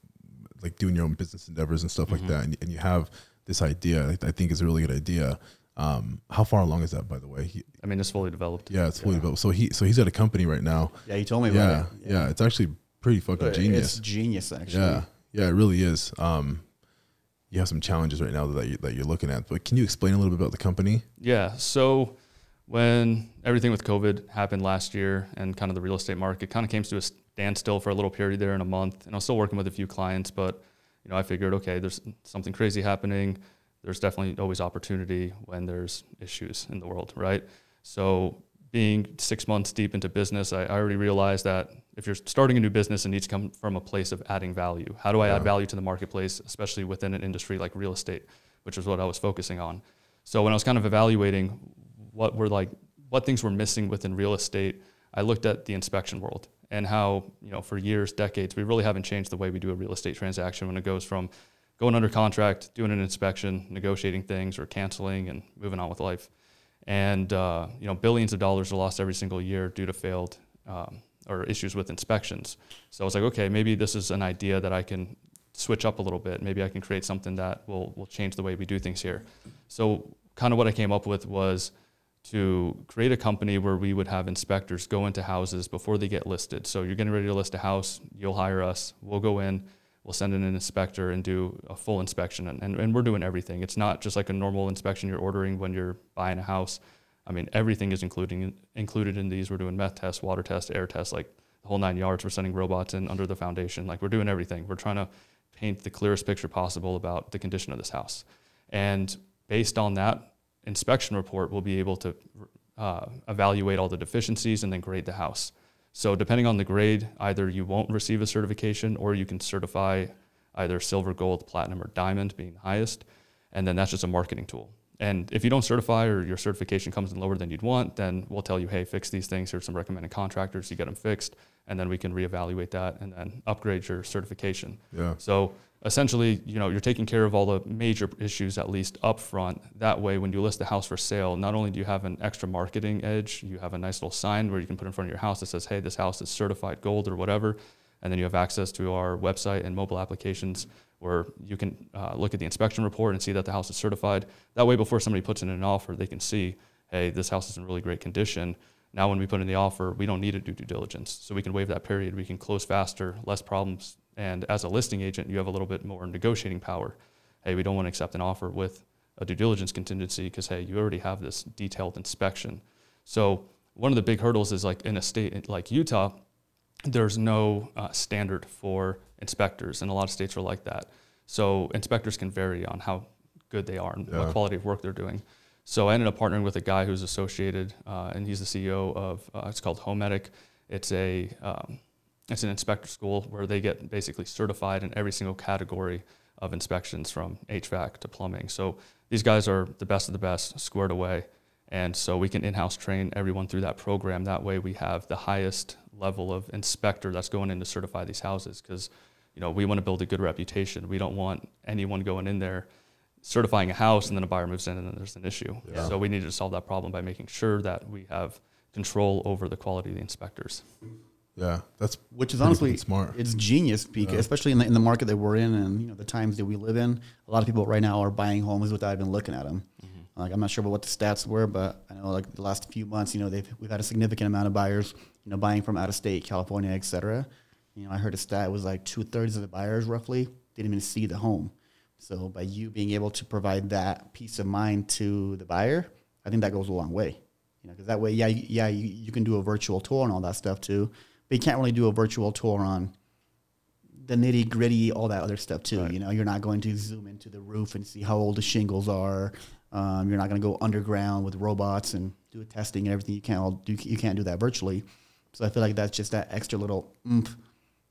like doing your own business endeavors and stuff mm-hmm. like that, and, and you have this idea. I think is a really good idea. Um, how far along is that, by the way? He, I mean, it's fully developed. Yeah, it's fully yeah. developed. So he, so he's at a company right now. Yeah, he told me. Yeah, it. yeah, yeah, It's actually pretty fucking genius. It's genius, actually. Yeah, yeah, it really is. Um, you have some challenges right now that you, that you're looking at, but can you explain a little bit about the company? Yeah. So when everything with COVID happened last year and kind of the real estate market kind of came to a standstill for a little period there in a month, and I was still working with a few clients, but you know, I figured, okay, there's something crazy happening there's definitely always opportunity when there's issues in the world, right? So being six months deep into business, I, I already realized that if you're starting a new business, it needs to come from a place of adding value. How do I yeah. add value to the marketplace, especially within an industry like real estate, which is what I was focusing on. So when I was kind of evaluating what were like what things were missing within real estate, I looked at the inspection world and how you know for years, decades, we really haven't changed the way we do a real estate transaction when it goes from going under contract, doing an inspection, negotiating things, or canceling and moving on with life. And uh, you know, billions of dollars are lost every single year due to failed um, or issues with inspections. So I was like, okay, maybe this is an idea that I can switch up a little bit. Maybe I can create something that will will change the way we do things here. So kind of what I came up with was to create a company where we would have inspectors go into houses before they get listed. So you're getting ready to list a house, you'll hire us, we'll go in, we'll send in an inspector and do a full inspection. And, and, and we're doing everything. It's not just like a normal inspection you're ordering when you're buying a house. I mean, everything is including included in these. We're doing meth tests, water tests, air tests, like the whole nine yards. We're sending robots in under the foundation. Like we're doing everything. We're trying to paint the clearest picture possible about the condition of this house. And based on that, inspection report we'll be able to uh, evaluate all the deficiencies and then grade the house. So depending on the grade, either you won't receive a certification or you can certify either silver, gold, platinum, or diamond being highest. And then that's just a marketing tool. And if you don't certify or your certification comes in lower than you'd want, then we'll tell you, hey, fix these things. Here's some recommended contractors. You get them fixed, and then we can reevaluate that and then upgrade your certification. Yeah. So essentially, you know, you're taking care of all the major issues at least up front. That way, when you list the house for sale, not only do you have an extra marketing edge, you have a nice little sign where you can put in front of your house that says, hey, this house is certified gold or whatever. And then you have access to our website and mobile applications where you can uh, look at the inspection report and see that the house is certified. That way, before somebody puts in an offer, they can see, hey, this house is in really great condition. Now, when we put in the offer, we don't need to do due diligence. So we can waive that period. We can close faster, less problems and as a listing agent, you have a little bit more negotiating power. Hey, we don't want to accept an offer with a due diligence contingency because, hey, you already have this detailed inspection. So, one of the big hurdles is like in a state like Utah, there's no uh, standard for inspectors, and a lot of states are like that. So, inspectors can vary on how good they are and Yeah. what quality of work they're doing. So, I ended up partnering with a guy who's associated, uh, and he's the CEO of uh, it's called Homedic. It's a um, it's an inspector school where they get basically certified in every single category of inspections from HVAC to plumbing. So these guys are the best of the best, squared away. And so we can in house train everyone through that program. That way we have the highest level of inspector that's going in to certify these houses because you know we want to build a good reputation. We don't want anyone going in there certifying a house and then a buyer moves in and then there's an issue. Yeah. So we need to solve that problem by making sure that we have control over the quality of the inspectors. Yeah. That's which is honestly smart. It's genius because Yeah. especially in the, in the market that we're in and you know the times that we live in. A lot of people right now are buying homes without even looking at them. Mm-hmm. Like I'm not sure about what the stats were, but I know like the last few months, you know, they've we've had a significant amount of buyers, you know, buying from out of state, California, et cetera. You know, I heard a stat was like two thirds of the buyers roughly didn't even see the home. So by you being able to provide that peace of mind to the buyer, I think that goes a long way. You know, because that way, yeah, you, yeah, you, you can do a virtual tour and all that stuff too, but you can't really do a virtual tour on the nitty gritty, all that other stuff too. You know, you're not going to zoom into the roof and see how old the shingles are. Um, you're not going to go underground with robots and do a testing and everything. You can't all do. You can't do that virtually. So I feel like that's just that extra little oomph,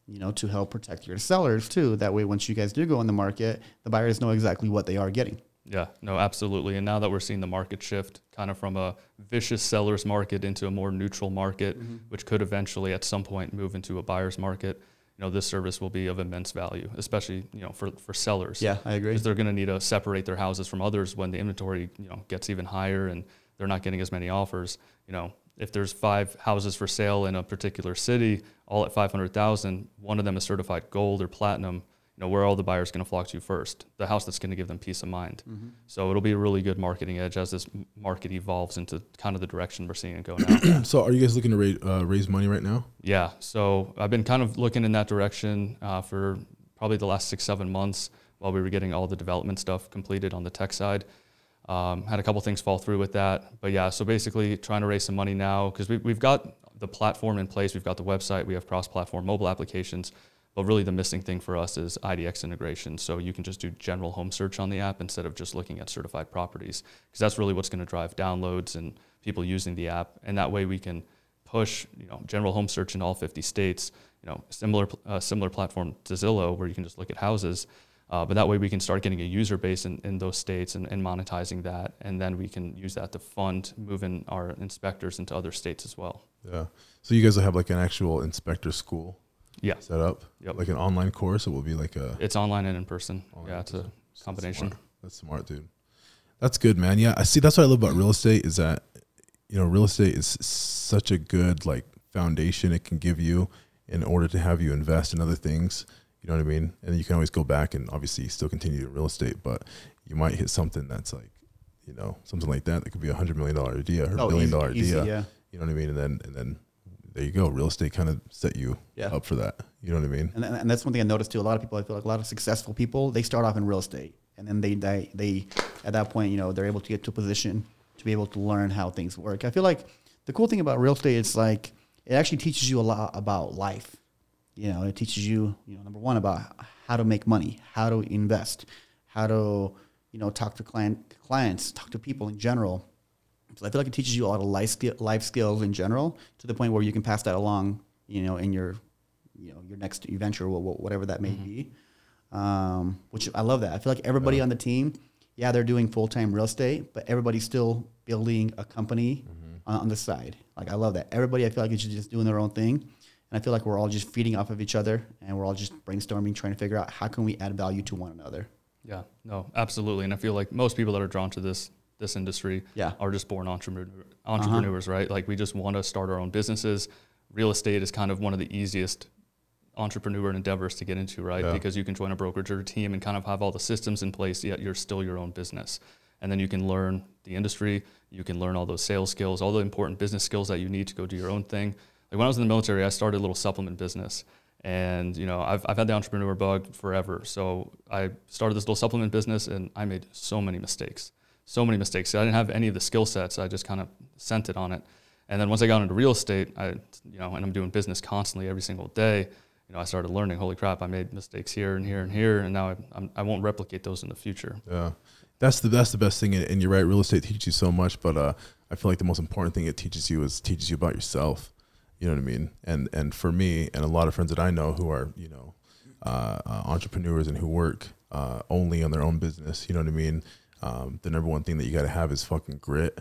you know, to help protect your sellers too. That way, once you guys do go in the market, the buyers know exactly what they are getting. Yeah, no, absolutely. And now that we're seeing the market shift kind of from a vicious seller's market into a more neutral market, mm-hmm. which could eventually at some point move into a buyer's market, you know, this service will be of immense value, especially, you know, for, for sellers. Yeah, I agree. Because they're going to need to separate their houses from others when the inventory, you know, gets even higher and they're not getting as many offers. You know, if there's five houses for sale in a particular city, all at 500,000, one of them is certified gold or platinum, you know, where are all the buyers going to flock to first? The house that's going to give them peace of mind. So it'll be a really good marketing edge as this market evolves into kind of the direction we're seeing it go now. so are you guys looking to raise, uh, raise money right now? Yeah, so I've been kind of looking in that direction uh, for probably the last six, seven months while we were getting all the development stuff completed on the tech side. Um, had a couple things fall through with that, but yeah, so basically trying to raise some money now because we, we've got the platform in place, we've got the website, we have cross-platform mobile applications, but really the missing thing for us is IDX integration. So you can just do general home search on the app instead of just looking at certified properties because that's really what's going to drive downloads and people using the app, and that way we can push you know general home search in all 50 states you know similar uh, similar platform to Zillow where you can just look at houses Uh, but that way we can start getting a user base in, in those states and, and monetizing that. And then we can use that to fund moving our inspectors into other states as well. Yeah. So you guys will have like an actual inspector school Yeah. set up, Yep. like an online course. It will be like a It's online and in person. Online yeah, it's a That's combination. smart. That's smart, dude. That's good, man. Yeah, I see. That's what I love about real estate is that you know real estate is such a good like foundation it can give you in order to have you invest in other things. You know what I mean? And you can always go back and obviously still continue in real estate, but you might hit something that's like, you know, something like that that could be a hundred million dollar idea or a Oh, billion dollar idea. yeah. You know what I mean? And then and then there you go. Real estate kind of set you Yeah. up for that. You know what I mean? And, and that's one thing I noticed too. A lot of people, I feel like a lot of successful people, they start off in real estate, and then they, they, they, at that point, you know, they're able to get to a position to be able to learn how things work. I feel like the cool thing about real estate is like it actually teaches you a lot about life. You know, it teaches you, you know, number one about how to make money, how to invest, how to, you know, talk to client clients, talk to people in general. So I feel like it teaches you a lot of life skill, life skills in general to the point where you can pass that along, you know, in your, you know, your next venture, wha- wha- whatever that may be. Um, which I love that. I feel like everybody on the team, yeah, they're doing full time real estate, but everybody's still building a company on, on the side. Like I love that. Everybody, I feel like is just doing their own thing, and I feel like we're all just feeding off of each other, and we're all just brainstorming, trying to figure out how can we add value to one another. Yeah, no, absolutely. And I feel like most people that are drawn to this this industry Yeah. are just born entrepreneur, uh-huh. entrepreneurs, right? Like we just want to start our own businesses. Real estate is kind of one of the easiest entrepreneur endeavors to get into, right? Yeah. Because you can join a brokerage or a team and kind of have all the systems in place, yet you're still your own business. And then you can learn the industry, you can learn all those sales skills, all the important business skills that you need to go do your own thing. Like when I was in the military, I started a little supplement business. And you know, I've, I've had the entrepreneur bug forever. So I started this little supplement business and I made so many mistakes. So many mistakes. I didn't have any of the skill sets. I just kind of sent it on it. And then once I got into real estate, I, you know, and I'm doing business constantly every single day, you know, I started learning, holy crap, I made mistakes here and here and here. And now I, I'm, I won't replicate those in the future. Yeah, that's the that's the best thing, and you're right. Real estate teaches you so much, but uh, I feel like the most important thing it teaches you is teaches you about yourself. You know what I mean? And and for me, and a lot of friends that I know who are you know uh, uh, entrepreneurs and who work uh, only on their own business. You know what I mean? Um, the number one thing that you got to have is fucking grit.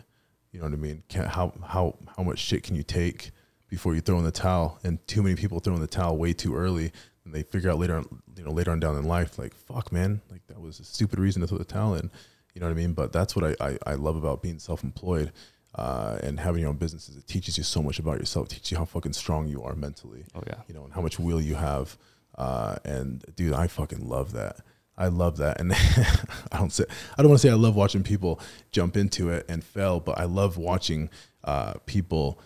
You know what I mean? Can, how how how much shit can you take before you throw in the towel? And too many people throw in the towel way too early, and they figure out later on, you know, later on down in life, like fuck, man, like that was a stupid reason to throw the towel in. You know what I mean? But that's what I I, I love about being self-employed. Uh, and having your own businesses, it teaches you so much about yourself. It teaches you how fucking strong you are mentally Oh, yeah. you know, and how much will you have. Uh, and dude, I fucking love that. I love that. And I don't say, I don't want to say I love watching people jump into it and fail, but I love watching uh, people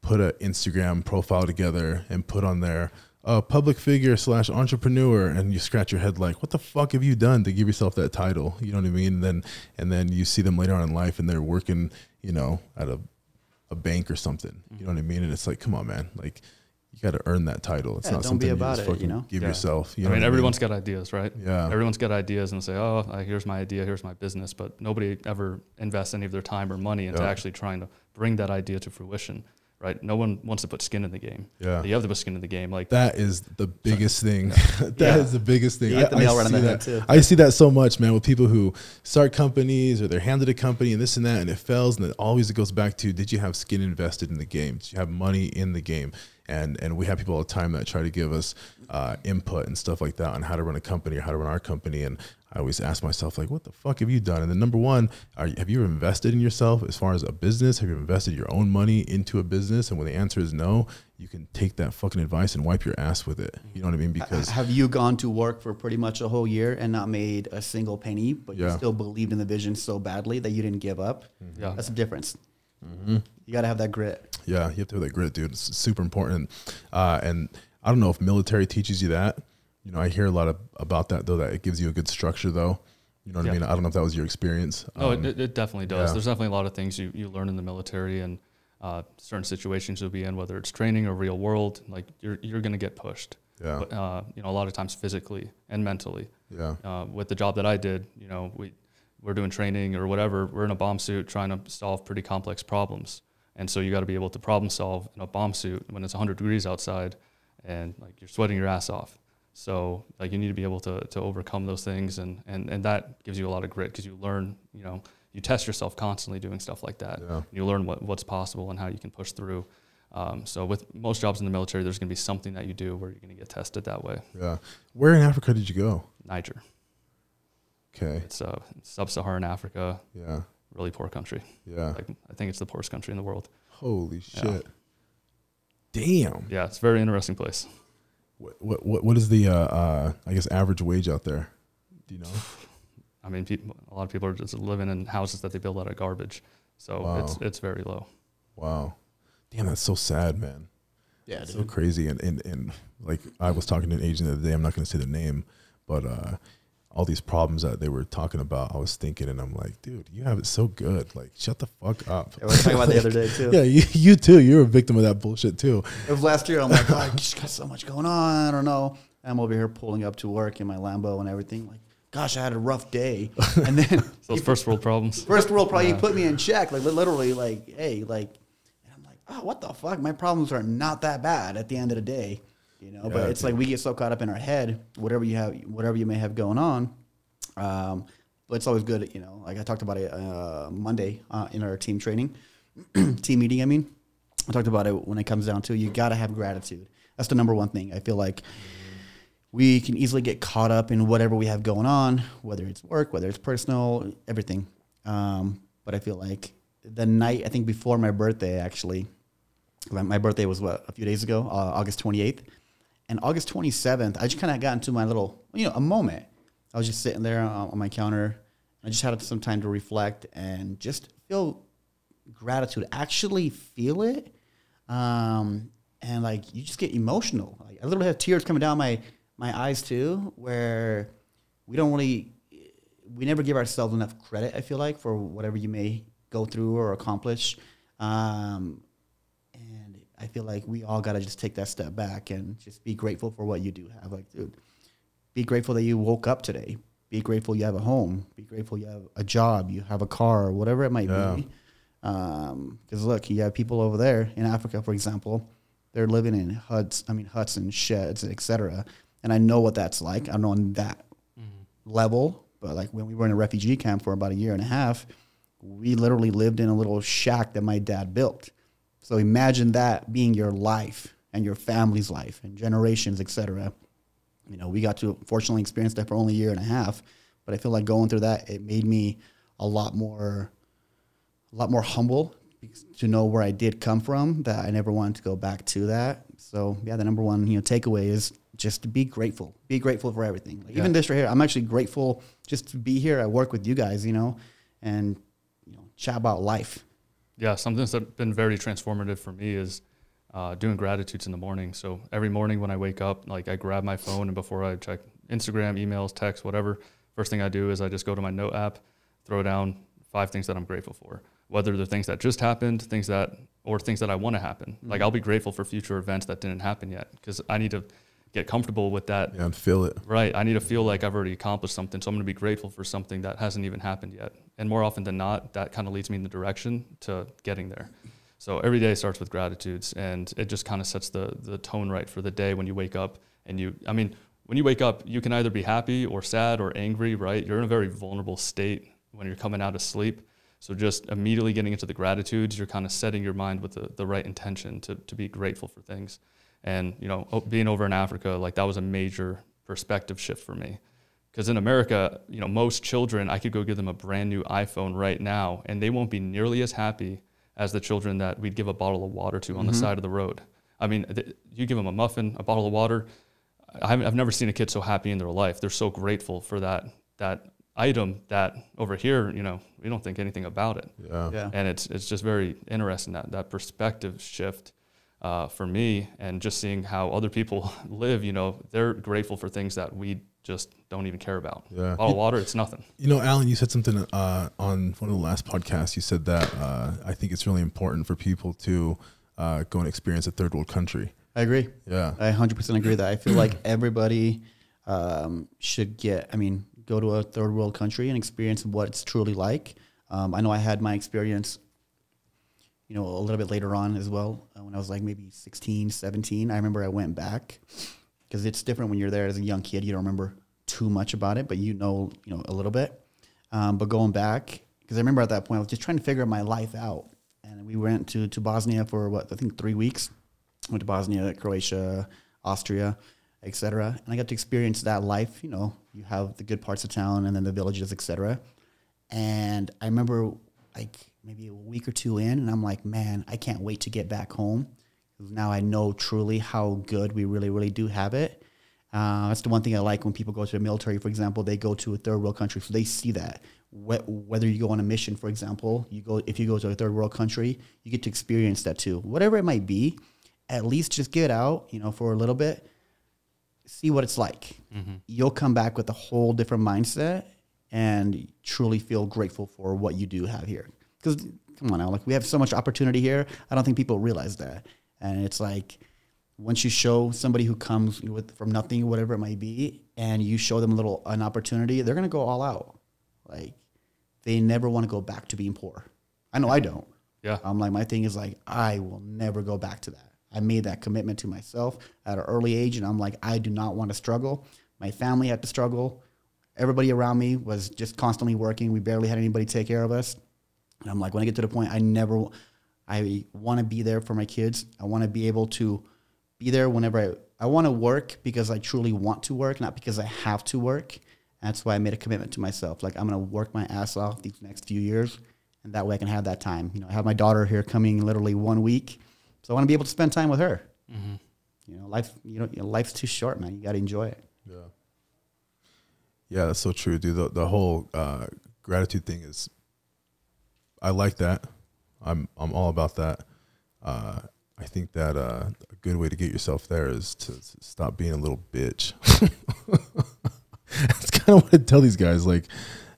put an Instagram profile together and put on there uh, public figure slash entrepreneur, and you scratch your head like, what the fuck have you done to give yourself that title? You know what I mean? And then and then you see them later on in life, and they're working, you know, at a a bank or something. You know what I mean? And it's like, come on, man, like. You got to earn that title. It's Yeah, not don't something be you just it, you fucking know? give Yeah. yourself. You know I mean, what everyone's got ideas, right? Yeah. Everyone's got ideas and say, oh, here's my idea, here's my business, but nobody ever invests any of their time or money into Yeah. actually trying to bring that idea to fruition, right? No one wants to put skin in the game. Yeah. You have to put skin in the game. Like, That is the biggest thing. That is Yeah. the biggest thing. You hit the I, nail right on see the that. head, too. I see that so much, man, with people who start companies or they're handed a company and this and that, and it fails, and it always it goes back to: Did you have skin invested in the game? Did you have money in the game? And and we have people all the time that try to give us uh, input and stuff like that on how to run a company or how to run our company. And I always ask myself, like, what the fuck have you done? And then number one, are, have you ever invested in yourself as far as a business? Have you invested your own money into a business? And when the answer is no, you can take that fucking advice and wipe your ass with it. You know what I mean? Because have you gone to work for pretty much a whole year and not made a single penny, but you still believed in the vision so badly that you didn't give up? Yeah. That's the difference. Mm-hmm. You got to have that grit. Yeah, you have to have that grit, dude. It's super important. Uh, and I don't know if military teaches you that. You know, I hear a lot of, about that though. That it gives you a good structure, though. You know what I mean? I don't know if that was your experience. no, Um, it, it definitely does. yeah. There's definitely a lot of things you, you learn in the military and uh, certain situations you'll be in, whether it's training or real world, like you're, you're going to get pushed. yeah, But, uh, you know, a lot of times physically and mentally. yeah, uh, with the job that I did, you know, we we're doing training or whatever. We're in a bomb suit trying to solve pretty complex problems, and so you got to be able to problem solve in a bomb suit when it's 100 degrees outside, and like you're sweating your ass off. So like you need to be able to to overcome those things, and and and that gives you a lot of grit because you learn, you know, you test yourself constantly doing stuff like that. Yeah. You learn what what's possible and how you can push through. Um, so with most jobs in the military, there's going to be something that you do where you're going to get tested that way. Yeah. Where in Africa did you go? Niger, Okay. it's uh, sub-Saharan Africa, Yeah. really poor country. Yeah. Like I think it's the poorest country in the world. Holy Yeah. shit. Damn. Yeah, it's a very interesting place. What what what, what is the uh, uh I guess average wage out there? Do you know? I mean, people, a lot of people are just living in houses that they build out of garbage, so Wow. it's it's very low. Wow. Damn, that's so sad, man. Yeah, it is. so crazy and, and and like I was talking to an agent the other day, I'm not gonna say the name, but uh all these problems that they were talking about, I was thinking and I'm like, dude, you have it so good. Like shut the fuck up. Yeah, we were talking about the other day too. Yeah, you, you too. You're a victim of that bullshit too. It was last year. I'm like, oh, I just got so much going on. I don't know. I'm over here pulling up to work in my Lambo and everything. Like, gosh, I had a rough day. And then So those first world problems. first world probably put me in check. Like literally, like, hey, like, and I'm like, oh, what the fuck? My problems are not that bad at the end of the day, you know. Yeah, but it's like we get so caught up in our head, whatever you have, whatever you may have going on. Um, but it's always good, you know. Like I talked about it uh, Monday uh, in our team training, team meeting. I mean, I talked about it when it comes down to you got to have gratitude. That's the number one thing. I feel like we can easily get caught up in whatever we have going on, whether it's work, whether it's personal, everything. Um, but I feel like the night, I think before my birthday, actually, my- my birthday was what, a few days ago, uh, August 28th. And August 27th, I just kind of got into my little, you know, a moment. I was just sitting there on, on my counter. I just had some time to reflect and just feel gratitude, actually feel it. Um, and like you just get emotional. Like, I literally have tears coming down my my eyes too, where we don't really, we never give ourselves enough credit. I feel like for whatever you may go through or accomplish, um, I feel like we all got to just take that step back and just be grateful for what you do have. Like, dude, be grateful that you woke up today. Be grateful you have a home. Be grateful you have a job. You have a car, whatever it might Yeah. Um, be. Because look, you have people over there in Africa, for example. They're living in huts. I mean, huts and sheds, etc. And I know what that's like. I know on that mm-hmm. level. But like when we were in a refugee camp for about a year and a half, we literally lived in a little shack that my dad built. So imagine that being your life and your family's life and generations, etc. You know, we got to fortunately experience that for only a year and a half. But I feel like going through that, it made me a lot more, a lot more humble to know where I did come from. That I never wanted to go back to that. So yeah, the number one you know takeaway is just to be grateful. Be grateful for everything. Like, Even this right here, I'm actually grateful just to be here. I work with you guys, you know, and you know, chat about life. Yeah, something that's been very transformative for me is uh, doing gratitudes in the morning. So every morning when I wake up, like I grab my phone and before I check Instagram, emails, text, whatever, first thing I do is I just go to my note app, throw down five things that I'm grateful for. Whether they're things that just happened, things that or things that I want to happen. Like I'll be grateful for future events that didn't happen yet because I need to get comfortable with that Yeah, and feel it. Right. I need to feel like I've already accomplished something. So I'm going to be grateful for something that hasn't even happened yet. And more often than not, that kind of leads me in the direction to getting there. So every day starts with gratitudes and it just kind of sets the, the tone right for the day when you wake up. And you, I mean, when you wake up, you can either be happy or sad or angry, right? You're in a very vulnerable state when you're coming out of sleep. So just immediately getting into the gratitudes, you're kind of setting your mind with the, the right intention to, to be grateful for things. And, you know, being over in Africa, like that was a major perspective shift for me. Because in America, you know, most children, I could go give them a brand new iPhone right now, and they won't be nearly as happy as the children that we'd give a bottle of water to on the mm-hmm. side of the road. I mean, th- you give them a muffin, a bottle of water. I haven't- I've never seen a kid so happy in their life. They're so grateful for that that item that over here, you know, we don't think anything about it Yeah. Yeah. and it's it's just very interesting that that perspective shift uh, for me and just seeing how other people live you know they're grateful for things that we just don't even care about Yeah. bottle of water it's nothing You know, Alan, you said something uh, on one of the last podcasts. You said that uh, I think it's really important for people to uh, go and experience a third world country. I agree. Yeah. I 100% agree that. I feel like everybody um, should get, I mean, go to a third world country and experience what it's truly like. Um, I know I had my experience, you know, a little bit later on as well, uh, when I was like maybe 16, 17. I remember I went back because it's different when you're there as a young kid. You don't remember too much about it, but you know, you know, a little bit. Um, but going back, because I remember at that point, I was just trying to figure my life out. And we went to, to Bosnia for what, I think three weeks. Went to Bosnia, Croatia, Austria, etc. And I got to experience that life. You know, you have the good parts of town and then the villages, etc. And I remember like maybe a week or two in, and I'm like, man, I can't wait to get back home. Now I know truly how good we really, really do have it. Uh, that's the one thing I like when people go to the military, for example, they go to a third world country, so they see that. Whether you go on a mission, for example, you go if you go to a third world country, you get to experience that too. Whatever it might be, at least just get out, you know, for a little bit, see what it's like. You'll come back with a whole different mindset and truly feel grateful for what you do have here. Because come on now, like we have so much opportunity here. I don't think people realize that. And it's like once you show somebody who comes with from nothing, whatever it might be, and you show them a little an opportunity, they're gonna go all out. Like they never want to go back to being poor. I know I don't. Yeah. I'm like my thing is like I will never go back to that. I made that commitment to myself at an early age, and I'm like I do not want to struggle. My family had to struggle. Everybody around me was just constantly working. We barely had anybody take care of us. And I'm like, when I get to the point, I never, I want to be there for my kids. I want to be able to be there whenever I, I want to work because I truly want to work, not because I have to work. That's why I made a commitment to myself. Like I'm going to work my ass off these next few years, and that way I can have that time. You know, I have my daughter here coming literally one week, so I want to be able to spend time with her. You know, life, you know, you know, life's too short, man. You got to enjoy it. Yeah. Yeah, that's so true, dude. The, the whole uh, gratitude thing is, I like that. I'm I'm all about that. Uh, I think that uh, a good way to get yourself there is to s- stop being a little bitch. That's kind of what I tell these guys. Like,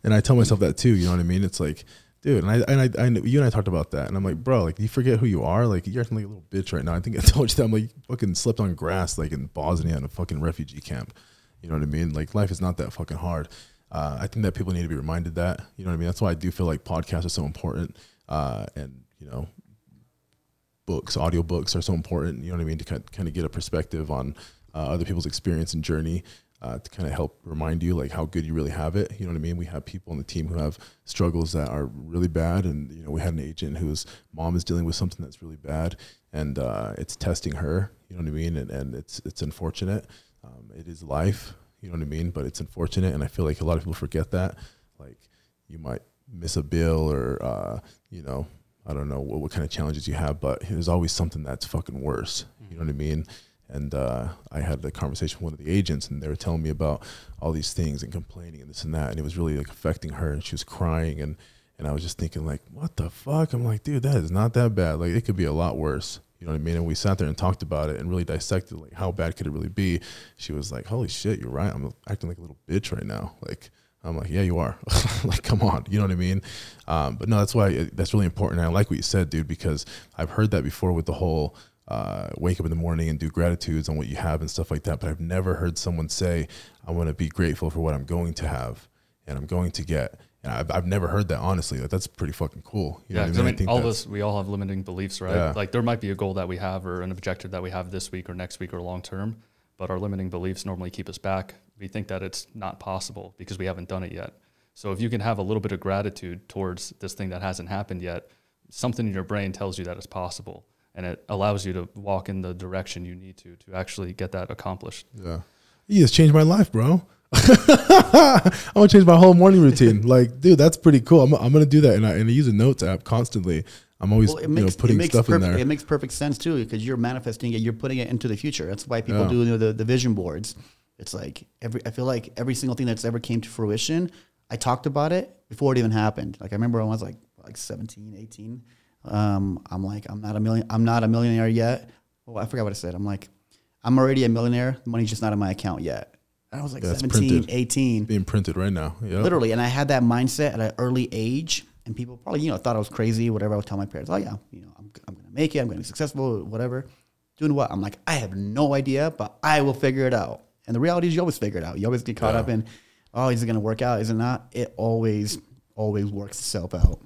and I tell myself that too. You know what I mean? It's like, dude, and I and I, I you and I talked about that, and I'm like, bro, like, you forget who you are. Like, you're acting like a little bitch right now. I think I told you that. I'm like, fucking slept on grass, like in Bosnia in a fucking refugee camp. You know what I mean? Like, life is not that fucking hard. Uh, I think that people need to be reminded that. You know what I mean? That's why I do feel like podcasts are so important. Uh, and you know, books, audiobooks are so important, you know what I mean, to kind of get a perspective on uh, other people's experience and journey uh, to kind of help remind you like how good you really have it. You know what I mean? We have people on the team who have struggles that are really bad. And, you know, we had an agent whose mom is dealing with something that's really bad and uh, it's testing her, you know what I mean? And, and it's, it's unfortunate. Um, it is life, you know what I mean? But it's unfortunate. And I feel like a lot of people forget that. Like you might miss a bill or, uh, you know, I don't know what, what kind of challenges you have, but there's always something that's fucking worse. You know what I mean? And uh, I had a conversation with one of the agents, and they were telling me about all these things and complaining and this and that, and it was really like affecting her, and she was crying, and and I was just thinking like, what the fuck? I'm like, dude, that is not that bad. Like it could be a lot worse. You know what I mean? And we sat there and talked about it and really dissected like how bad could it really be. She was like, holy shit, you're right. I'm acting like a little bitch right now. Like I'm like, yeah, you are. like, come on, you know what I mean? Um, but no, that's why it, that's really important. And I like what you said, dude, because I've heard that before with the whole uh, wake up in the morning and do gratitudes on what you have and stuff like that. But I've never heard someone say, I want to be grateful for what I'm going to have and I'm going to get. And I've, I've never heard that honestly. Like, that's pretty fucking cool. You know yeah, I mean, all of us, we all have limiting beliefs, right? Yeah. Like there might be a goal that we have or an objective that we have this week or next week or long term, but our limiting beliefs normally keep us back. We think that it's not possible because we haven't done it yet. So if you can have a little bit of gratitude towards this thing that hasn't happened yet, something in your brain tells you that it's possible, and it allows you to walk in the direction you need to to actually get that accomplished. Yeah. You just changed my life, bro. I'm gonna change my whole morning routine. Like, dude, that's pretty cool. I'm, I'm gonna do that, and I, and I use a notes app constantly. I'm always Well, it you know putting stuff perfect, in there. It makes perfect sense too because you're manifesting it. You're putting it into the future. That's why people Yeah. do you know, the, the vision boards. It's like every. I feel like every single thing that's ever came to fruition, I talked about it before it even happened. Like I remember when I was like like 17, 18. Um, I'm like I'm not a million. I'm not a millionaire yet. Oh, I forgot what I said. I'm like I'm already a millionaire. The money's just not in my account yet. I was like it's 17, printed. 18 Being printed right now. Yeah. literally and i had that mindset at an early age and people probably you know thought i was crazy whatever i would tell my parents oh yeah you know i'm, I'm gonna make it i'm gonna be successful whatever doing what i'm like i have no idea but i will figure it out and the reality is you always figure it out you always get caught Yeah. up in oh is it gonna work out is it not it always always works itself out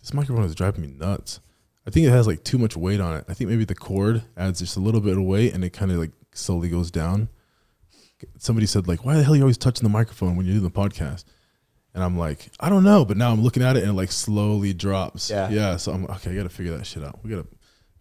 This microphone is driving me nuts. I think it has like too much weight on it. I think maybe the cord adds just a little bit of weight, and it kind of like slowly goes down. Somebody said like, "Why the hell are you always touching the microphone when you're doing the podcast?" And I'm like, I don't know, but now I'm looking at it and it like slowly drops. Yeah. yeah. So I'm okay. I got to figure that shit out. We got to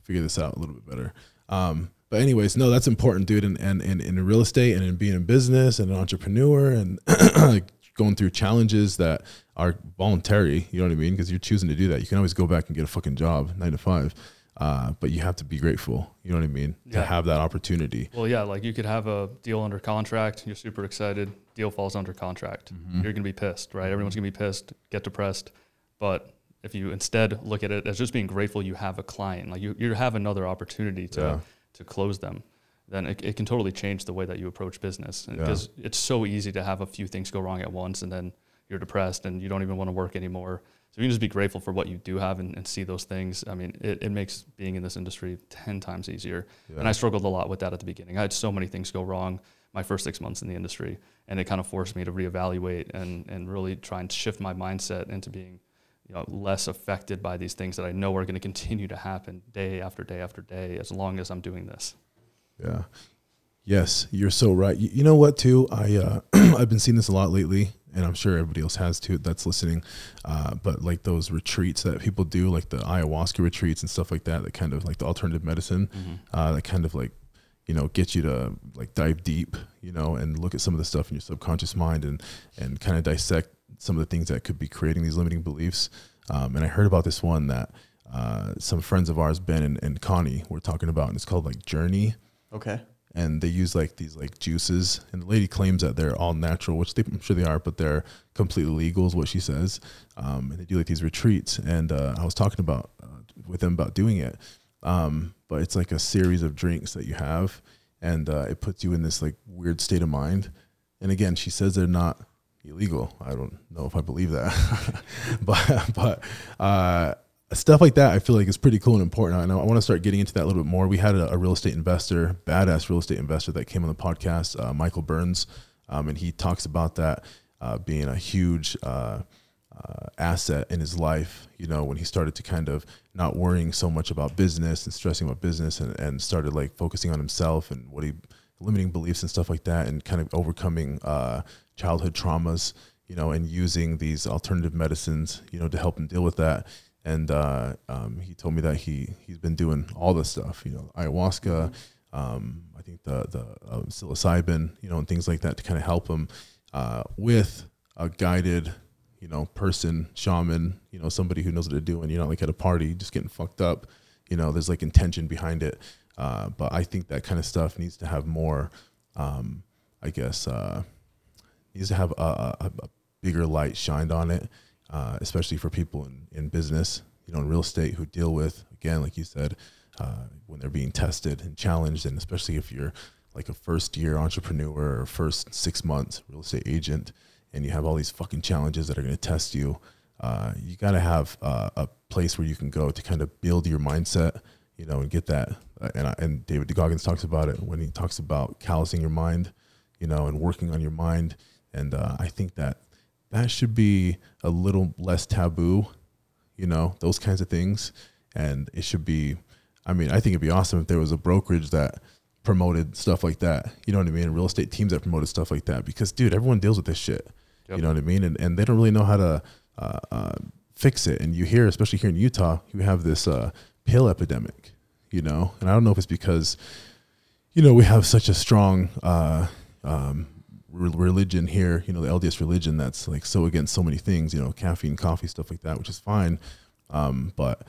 figure this out a little bit better. Um, but anyways, no, that's important, dude. And and and in real estate and in being in business and an entrepreneur and going through challenges that are voluntary. You know what I mean? Because you're choosing to do that. You can always go back and get a fucking job, nine to five. Uh, but you have to be grateful. You know what I mean? To have that opportunity. Well, yeah, like you could have a deal under contract. You're super excited. Deal falls under contract. Mm-hmm. You're going to be pissed, right? Everyone's going to be pissed, get depressed. But if you instead look at it as just being grateful you have a client, like you, you have another opportunity to, Yeah. to close them, then it, it can totally change the way that you approach business. Yeah. Because it's so easy to have a few things go wrong at once and then you're depressed and you don't even want to work anymore. So you can just be grateful for what you do have and, and see those things. I mean, it, it makes being in this industry 10 times easier. Yeah. And I struggled a lot with that at the beginning. I had so many things go wrong my first six months in the industry. And it kind of forced me to reevaluate and, and really try and shift my mindset into being you know, less affected by these things that I know are going to continue to happen day after day after day as long as I'm doing this. Yeah. Yes, you're so right. You, you know what? Too, I uh, I've been seeing this a lot lately, and I'm sure everybody else has too. That's listening. Uh, but like those retreats that people do, like the ayahuasca retreats and stuff like that, that kind of like the alternative medicine, uh, that kind of like you know get you to like dive deep, you know, and look at some of the stuff in your subconscious mind and and kind of dissect some of the things that could be creating these limiting beliefs. Um, and I heard about this one that uh, some friends of ours, Ben and, and Connie, were talking about, and it's called like Journey Okay. And they use like these like juices and the lady claims that they're all natural which they, i'm sure they are but they're completely legal is what she says um, and they do like these retreats and uh, i was talking about uh, with them about doing it um, but it's like a series of drinks that you have and uh, it puts you in this like weird state of mind and again she says they're not illegal. I don't know if i believe that but but uh, stuff like that I feel like is pretty cool and important. And I want to start getting into that a little bit more. We had a, a real estate investor, badass real estate investor that came on the podcast, uh, Michael Burns, um, and he talks about that uh, being a huge uh, uh, asset in his life. You know, when he started to kind of not worrying so much about business and stressing about business, and, and started like focusing on himself and what he limiting beliefs and stuff like that, and kind of overcoming uh, childhood traumas. You know, and using these alternative medicines, you know, to help him deal with that and uh, um, he told me that he he's been doing all this stuff, you know, ayahuasca, um, I think the the uh, psilocybin, you know, and things like that to kind of help him uh, with a guided, you know, person, shaman, you know, somebody who knows what they're doing. You're not like at a party just getting fucked up, you know. There's like intention behind it, uh, but I think that kind of stuff needs to have more, um, I guess, uh, needs to have a, a, a bigger light shined on it uh, especially for people in, in business, you know, in real estate who deal with, again, like you said, uh, when they're being tested and challenged, and especially if you're like a first year entrepreneur or first six months real estate agent, and you have all these fucking challenges that are going to test you, uh, you got to have uh, a place where you can go to kind of build your mindset, you know, and get that. Uh, and I, and David DeGoggins talks about it when he talks about callousing your mind, you know, and working on your mind. And uh, I think that that should be a little less taboo, you know, those kinds of things. And it should be, I mean, I think it'd be awesome if there was a brokerage that promoted stuff like that. You know what I mean? Real estate teams that promoted stuff like that. Because, dude, everyone deals with this shit. Yep. You know what I mean? And, and they don't really know how to uh, uh, fix it. And you hear, especially here in Utah, you have this uh, pill epidemic, you know? And I don't know if it's because, you know, we have such a strong, uh, um, religion here, you know, the LDS religion that's like so against so many things, you know, caffeine, coffee, stuff like that, which is fine. Um, but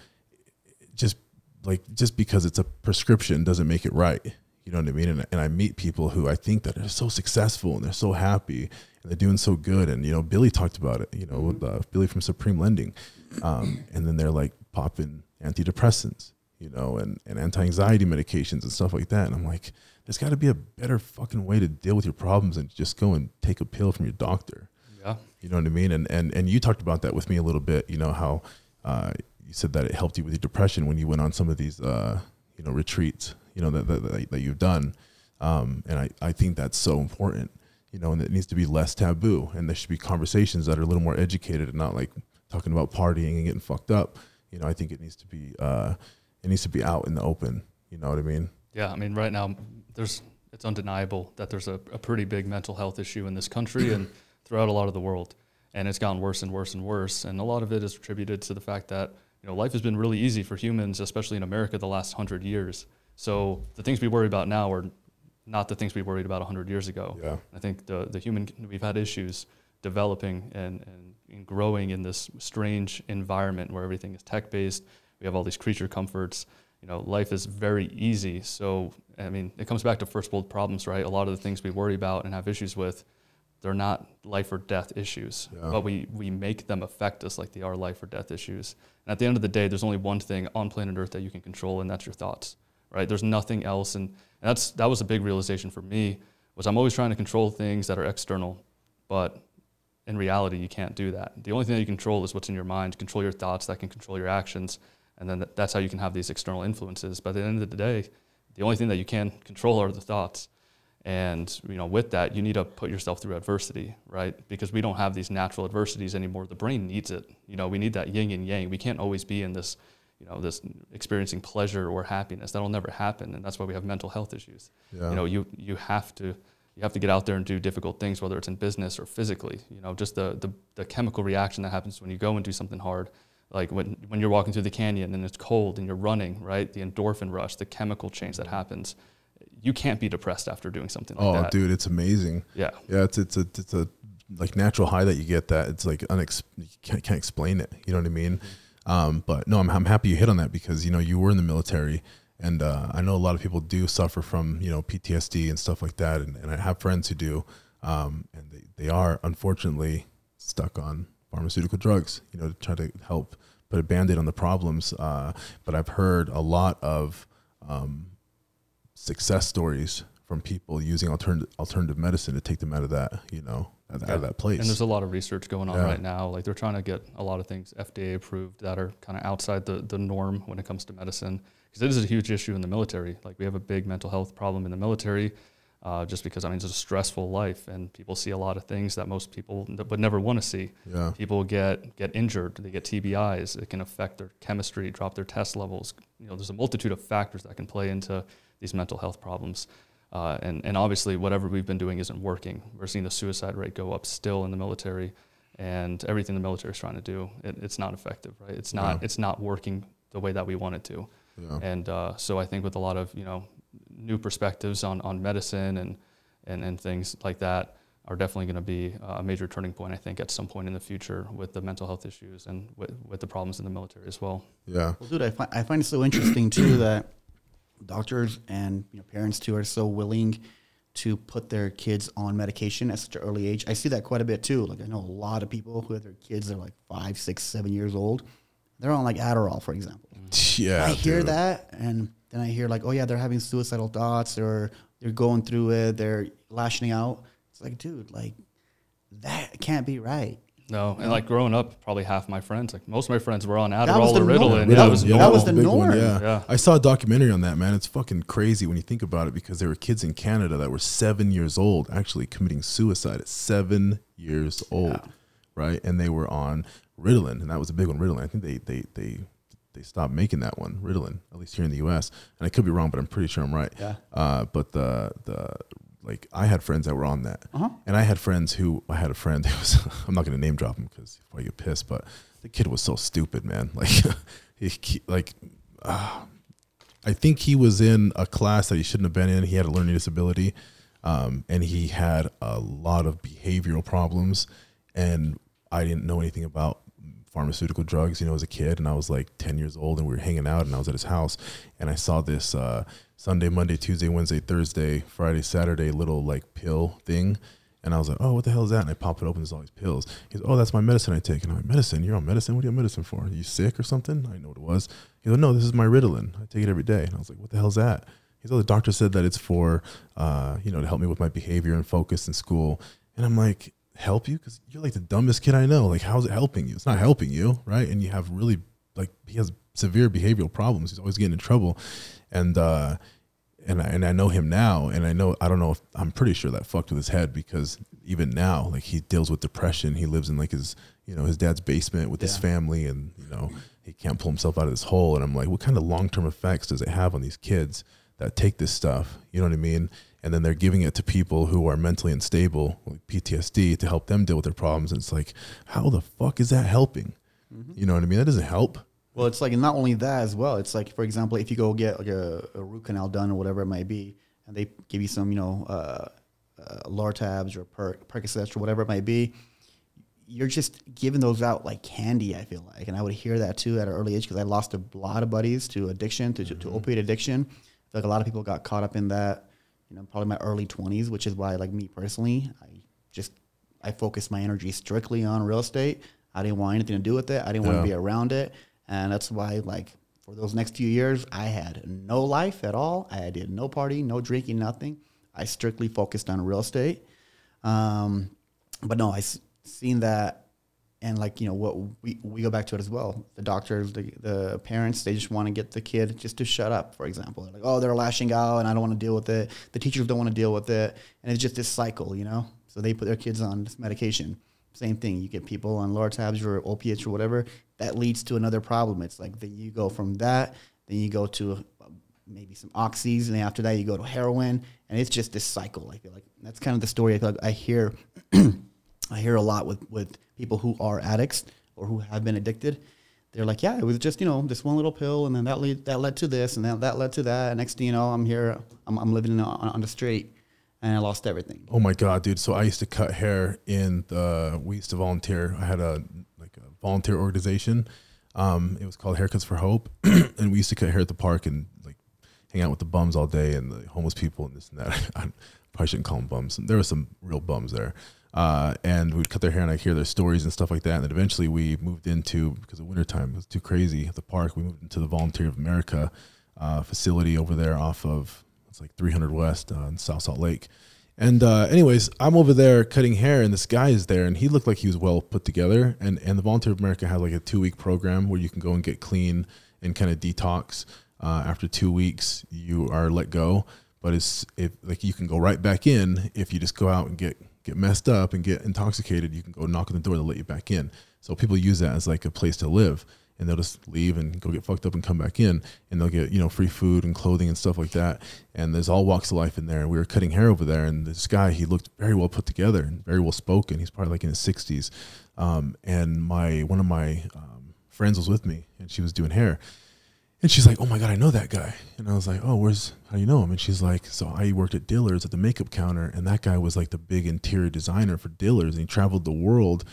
just like just because it's a prescription doesn't make it right. You know what I mean? And, and I meet people who I think that are so successful and they're so happy and they're doing so good. And you know, Billy talked about it. You know, with, uh, Billy from Supreme Lending, um, and then they're like popping antidepressants, you know, and, and anti-anxiety medications and stuff like that. And I'm like, there's got to be a better fucking way to deal with your problems than just go and take a pill from your doctor. Yeah. You know what I mean? And and and you talked about that with me a little bit. You know how uh, you said that it helped you with your depression when you went on some of these uh, you know retreats. You know that that, that you've done, um, and I I think that's so important. You know, and it needs to be less taboo, and there should be conversations that are a little more educated and not like talking about partying and getting fucked up. You know, I think it needs to be uh, it needs to be out in the open. You know what I mean? Yeah, I mean, right now there's it's undeniable that there's a, a pretty big mental health issue in this country and throughout a lot of the world, and it's gotten worse and worse and worse. And a lot of it is attributed to the fact that you know life has been really easy for humans, especially in America, the last hundred years. So the things we worry about now are not the things we worried about 100 years ago. Yeah. I think the, the human, we've had issues developing and, and, and growing in this strange environment where everything is tech based. We have all these creature comforts. You know, life is very easy. So, I mean, it comes back to first world problems, right? A lot of the things we worry about and have issues with, they're not life or death issues, Yeah. but we, we make them affect us like they are life or death issues. And at the end of the day, there's only one thing on planet Earth that you can control, and that's your thoughts, right? There's nothing else. And, and that's, that was a big realization for me was I'm always trying to control things that are external, but in reality, you can't do that. The only thing that you control is what's in your mind. Control your thoughts, that can control your actions, and then th- that's how you can have these external influences. But at the end of the day, the only thing that you can control are the thoughts. And you know, with that, you need to put yourself through adversity, right? Because we don't have these natural adversities anymore. The brain needs it. You know, we need that yin and yang. We can't always be in this, you know, this experiencing pleasure or happiness. That'll never happen, and that's why we have mental health issues. Yeah. You know, you you have to you have to get out there and do difficult things, whether it's in business or physically. You know, just the the, the chemical reaction that happens when you go and do something hard. Like when, when you're walking through the canyon and it's cold and you're running, right? The endorphin rush, the chemical change that happens. You can't be depressed after doing something like Oh, that. dude, it's amazing. Yeah. Yeah, it's it's a it's a like natural high that you get that it's like unex you can't, can't explain it. You know what I mean? Um, but no, I'm I'm happy you hit on that because you know you were in the military, and uh, I know a lot of people do suffer from you know PTSD and stuff like that, and, and I have friends who do, um, and they they are unfortunately stuck on pharmaceutical drugs. You know, to try to help put a band-aid on the problems. Uh, but I've heard a lot of um, success stories from people using alternative alternative medicine to take them out of that, you know, out, out of that place. And there's a lot of research going on Yeah. right now. Like they're trying to get a lot of things FDA approved that are kind of outside the, the norm when it comes to medicine. Because it is a huge issue in the military. Like we have a big mental health problem in the military, uh, just because I mean it's a stressful life, and people see a lot of things that most people would never want to see. yeah, People get get injured, they get TBIs. It can affect their chemistry, drop their test levels. You know, there's a multitude of factors that can play into these mental health problems. Uh, and and obviously, whatever we've been doing isn't working. We're seeing the suicide rate go up still in the military, and everything the military is trying to do, it, it's not effective, right? It's not Yeah. it's not working the way that we want it to. yeah, And uh, so I think with a lot of you know new perspectives on, on medicine and, and and things like that are definitely going to be uh, a major turning point. I think at some point in the future with the mental health issues and with, with the problems in the military as well. yeah, Well, dude, I find I find it so interesting too that doctors and you know parents too are so willing to put their kids on medication at such an early age. I see that quite a bit too. Like I know a lot of people who have their kids that are like five, six, seven years old. They're on like Adderall, for example. yeah. I hear dude. that, and then I hear like, oh yeah, they're having suicidal thoughts, or they're going through it, they're lashing out. It's like, dude, like that can't be right. No, and like growing up, probably half my friends, like most of my friends, were on Adderall or norm. Ritalin. That Yeah, it was- was that was the a big norm. Yeah. Yeah. I saw a documentary on that, man. It's fucking crazy when you think about it because there were kids in Canada that were seven years old actually committing suicide at seven years old, right? And they were on Ritalin, and that was a big one. Ritalin. I think they they they they stopped making that one, Ritalin, at least here in the U.S. And I could be wrong, but I'm pretty sure I'm right. Yeah. Uh, but the the like I had friends that were on that, Uh-huh. and I had friends who I had a friend who was I'm not going to name drop him because I get pissed, but the kid was so stupid, man. Like he, he like uh, I think he was in a class that he shouldn't have been in. He had a learning disability, um, and he had a lot of behavioral problems. And I didn't know anything about pharmaceutical drugs, you know, as a kid. And I was like 10 years old, and we were hanging out, and I was at his house, and I saw this uh, Sunday, Monday, Tuesday, Wednesday, Thursday, Friday, Saturday little like pill thing. And I was like, oh, what the hell is that? And I pop it open, there's all these pills. He goes, oh, that's my medicine I take. And I'm like, medicine? You're on medicine? What are you on medicine for? Are you sick or something? I know what it was. He goes, no, this is my Ritalin. I take it every day. And I was like, what the hell is that? He goes, oh, the doctor said that it's for, uh, you know, to help me with my behavior and focus in school. And I'm like, help you? Because you're like the dumbest kid I know. Like, how's it helping you? It's not helping you, right? And you have really, like, he has severe behavioral problems. He's always getting in trouble. And, uh, and I, and I know him now, and I know I don't know if I'm pretty sure that fucked with his head because even now, like he deals with depression. He lives in like his you know his dad's basement with his family, and you know he can't pull himself out of this hole. And I'm like, what kind of long term effects does it have on these kids that take this stuff. You know what I mean? And then they're giving it to people who are mentally unstable, with PTSD, to help them deal with their problems. And it's like, how the fuck is that helping? You know what I mean? That doesn't help. Well, it's like not only that as well. It's like, for example, if you go get like a, a root canal done or whatever it might be, and they give you some, you know, uh, uh, Lortabs or per- Percocets or whatever it might be, you're just giving those out like candy. I feel like, and I would hear that too at an early age because I lost a lot of buddies to addiction, to, to opioid addiction. Like a lot of people got caught up in that. You know, probably my early 20s, which is why, like me personally, I just I focused my energy strictly on real estate. I didn't want anything to do with it. I didn't want Yeah. to be around it, and that's why, like, for those next few years, I had no life at all. I did no party, no drinking, nothing. I strictly focused on real estate. Um, but no, I s- seen that, and like you know what we we go back to it as well. The doctors, the the parents, they just want to get the kid just to shut up. For example, they're like, oh, they're lashing out, and I don't want to deal with it. The teachers don't want to deal with it, and it's just this cycle, you know. So they put their kids on this medication. Same thing. You get people on Lortabs or opiates or whatever. That leads to another problem. It's like then you go from that, then you go to uh, maybe some oxys, and after that you go to heroin, and it's just this cycle. I feel like that's kind of the story I feel like I hear. I hear a lot with with people who are addicts or who have been addicted. They're like, yeah, it was just you know this one little pill, and then that lead, that led to this, and then that led to that. And next thing you know, I'm here, I'm, I'm living on, on the street, and I lost everything. Oh my god, dude! So I used to cut hair in the. We used to volunteer. I had a like a volunteer organization. Um, it was called Haircuts for Hope, and we used to cut hair at the park and like hang out with the bums all day and the homeless people and this and that. I probably shouldn't call them bums. There were some real bums there. Uh, and we'd cut their hair and I'd hear their stories and stuff like that. And then eventually we moved into, because of wintertime, was too crazy at the park, we moved into the Volunteer of America uh, facility over there off of, it's like 300 West uh, in South Salt Lake. And uh, anyways, I'm over there cutting hair, and this guy is there, and he looked like he was well put together. And and the Volunteer of America had like a two week program where you can go and get clean and kind of detox. Uh, after two weeks, you are let go, but it's if like you can go right back in if you just go out and get get messed up and get intoxicated. You can go knock on the door; they'll let you back in. So people use that as like a place to live and they'll just leave and go get fucked up and come back in and they'll get you know free food and clothing and stuff like that and there's all walks of life in there and we were cutting hair over there and this guy he looked very well put together and very well spoken he's probably like in his 60s um, and my one of my um, friends was with me and she was doing hair and she's like oh my god i know that guy. And i was like oh where's how do you know him? And she's like so i worked at dillard's at the makeup counter and that guy was like the big interior designer for dillard's and he traveled the world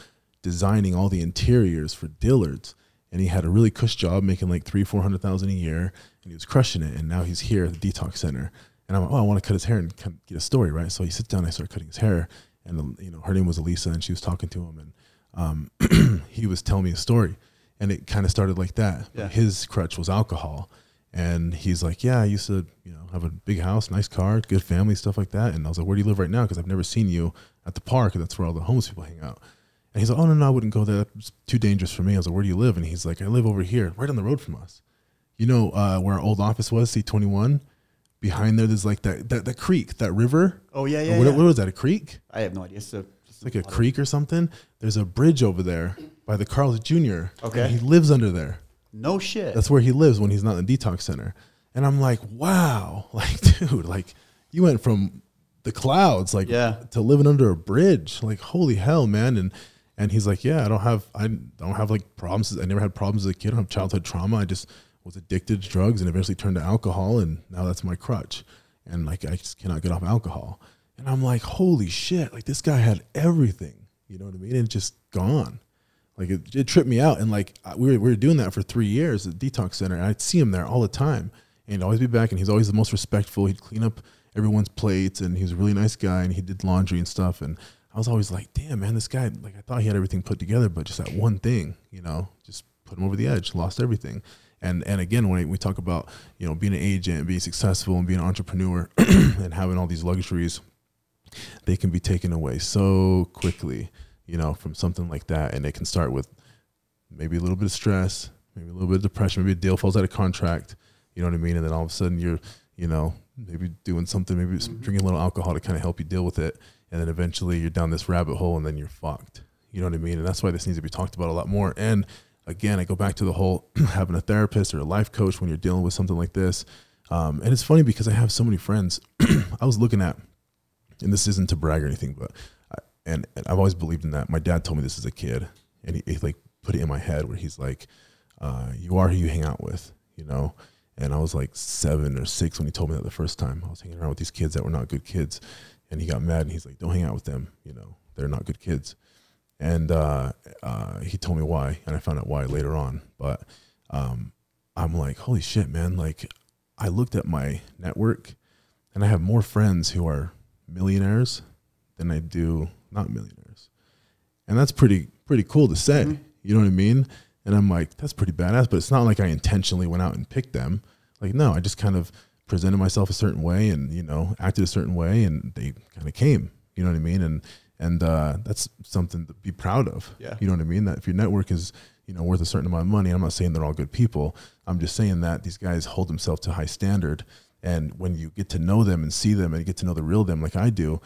designing all the interiors for dillard's. And he had a really cush job making like three four hundred thousand a year and he was crushing it and now he's here at the detox center. And i'm like oh i want to cut his hair and get a story right? So he sits down i start cutting his hair and um, you know her name was elisa and she was talking to him and um, he was telling me a story and it kind of started like that Yeah. his crutch was alcohol and he's like yeah i used to you know have a big house nice car good family stuff like that and i was like where do you live right now because i've never seen you at the park and that's where all the homeless people hang out and he's like, oh, no, no, I wouldn't go there. It's too dangerous for me. I was like, where do you live? And he's like, I live over here, right on the road from us. You know uh, where our old office was, C21? Behind there, there's like that, that, that creek, that river. Oh yeah, yeah. what, yeah. what was that, a creek? I have no idea. It's, a, It's like a creek or something. There's a bridge over there by the Carl's Jr. Okay. And he lives under there. No shit. That's where he lives when he's not in the detox center. And I'm like, wow, like, dude, like you went from the clouds, like, Yeah. to living under a bridge. Like, holy hell, man. And and he's like, yeah, I don't have, I don't have like problems. I never had problems as a kid. I don't have childhood trauma. I just was addicted to drugs and eventually turned to alcohol, and now that's my crutch. And like, I just cannot get off alcohol. And I'm like, holy shit, like this guy had everything. You know what I mean? And just gone. Like it, it tripped me out. And like we were, we were doing that for three years at detox center. And I'd see him there all the time. And he'd always be back and he's always the most respectful. He'd clean up everyone's plates and he was a really nice guy and he did laundry and stuff. And I was always like, damn, man, this guy, like I thought he had everything put together, but just that one thing, you know, just put him over the edge, lost everything. And and again, when we talk about, you know, being an agent, being successful and being an entrepreneur and having all these luxuries, they can be taken away so quickly, you know, from something like that. And it can start with maybe a little bit of stress, maybe a little bit of depression, maybe a deal falls out of contract, you know what I mean? And then all of a sudden you're, you know, maybe doing something, maybe just drinking a little alcohol to kind of help you deal with it. And then eventually you're down this rabbit hole and then you're fucked. You know what I mean? And that's why this needs to be talked about a lot more. And again, I go back to the whole having a therapist or a life coach when you're dealing with something like this. Um, and it's funny because I have so many friends. I was looking at, and this isn't to brag or anything, but and, and I've always believed in that. My dad told me this as a kid, and he, he like put it in my head where he's like, uh, "You are who you hang out with," you know. And I was like seven or six when he told me that the first time. I was hanging around with these kids that were not good kids, and he got mad and he's like, "Don't hang out with them," you know. They're not good kids. And uh, uh, he told me why, and I found out why later on. But um, I'm like, holy shit, man! Like, I looked at my network, and I have more friends who are millionaires than I do not millionaires, and that's pretty pretty cool to say. Mm-hmm. You know what I mean? And I'm like, that's pretty badass. But it's not like I intentionally went out and picked them. Like, no, I just kind of presented myself a certain way, and you know, acted a certain way, and they kind of came. You know what I mean? And and uh, that's something to be proud of. Yeah. You know what I mean? That if your network is you know worth a certain amount of money, I'm not saying they're all good people. I'm just saying that these guys hold themselves to high standard, and when you get to know them and see them and get to know the real them, like I do,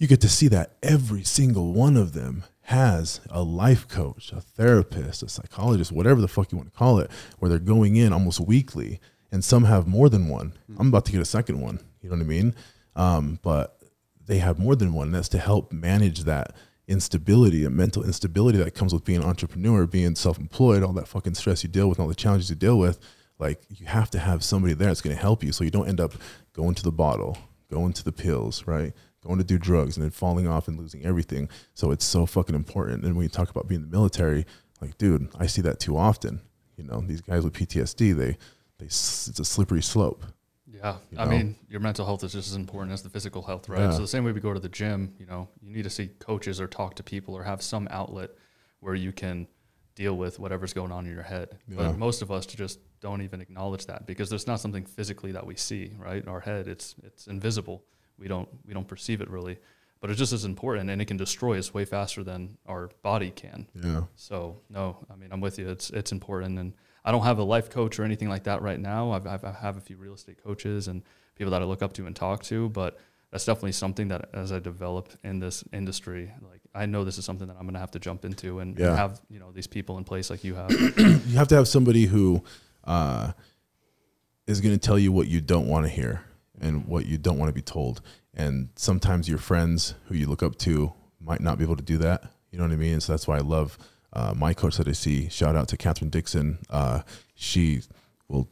you get to see that every single one of them has a life coach, a therapist, a psychologist, whatever the fuck you want to call it, where they're going in almost weekly, and some have more than one. I'm about to get a second one. You know what I mean? Um, but they have more than one. And that's to help manage that instability, a mental instability that comes with being an entrepreneur, being self-employed, all that fucking stress you deal with, all the challenges you deal with. Like you have to have somebody there that's going to help you, so you don't end up going to the bottle, going to the pills, right? Going to do drugs and then falling off and losing everything. So it's so fucking important. And when you talk about being in the military, like, dude, I see that too often. You know, these guys with PTSD, they, they, it's a slippery slope. Yeah, You I mean, your mental health is just as important as the physical health, right? Yeah. So the same way we go to the gym, you know, you need to see coaches or talk to people or have some outlet where you can deal with whatever's going on in your head. Yeah. But most of us just don't even acknowledge that because there's not something physically that we see, right? In Our head, it's it's invisible. We don't we don't perceive it really, but it's just as important, and it can destroy us way faster than our body can. Yeah. So no, I mean I'm with you. It's it's important, and I don't have a life coach or anything like that right now. I've, I've I have a few real estate coaches and people that I look up to and talk to, but that's definitely something that as I develop in this industry, like I know this is something that I'm going to have to jump into and, and Yeah. have you know these people in place like you have. you have to have somebody who uh, is going to tell you what you don't want to hear and what you don't want to be told. And sometimes your friends who you look up to might not be able to do that. You know what I mean? And so that's why I love uh, my coach that I see. Shout out to Catherine Dixon. Uh, she will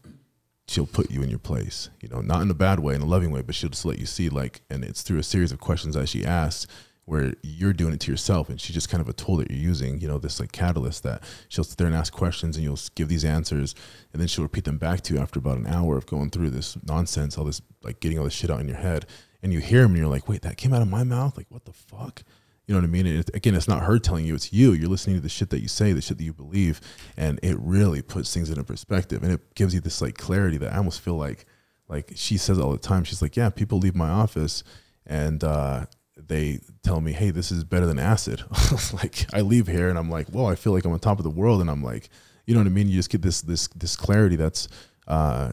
she'll put you in your place. You know, not in a bad way, in a loving way, but she'll just let you see like, and it's through a series of questions that she asks where you're doing it to yourself and she's just kind of a tool that you're using you know this like catalyst that she'll sit there and ask questions and you'll give these answers and then she'll repeat them back to you after about an hour of going through this nonsense all this like getting all this shit out in your head and you hear them and you're like wait that came out of my mouth like what the fuck you know what I mean? And it, again, it's not her telling you; it's you. You're listening to the shit that you say, the shit that you believe, and it really puts things into perspective. And it gives you this like clarity that I almost feel like, like she says all the time. She's like, "Yeah, people leave my office, and uh, they tell me, hey, this is better than acid.' like I leave here, and I'm like, well, I feel like I'm on top of the world, and I'm like, you know what I mean? You just get this this this clarity that's, uh,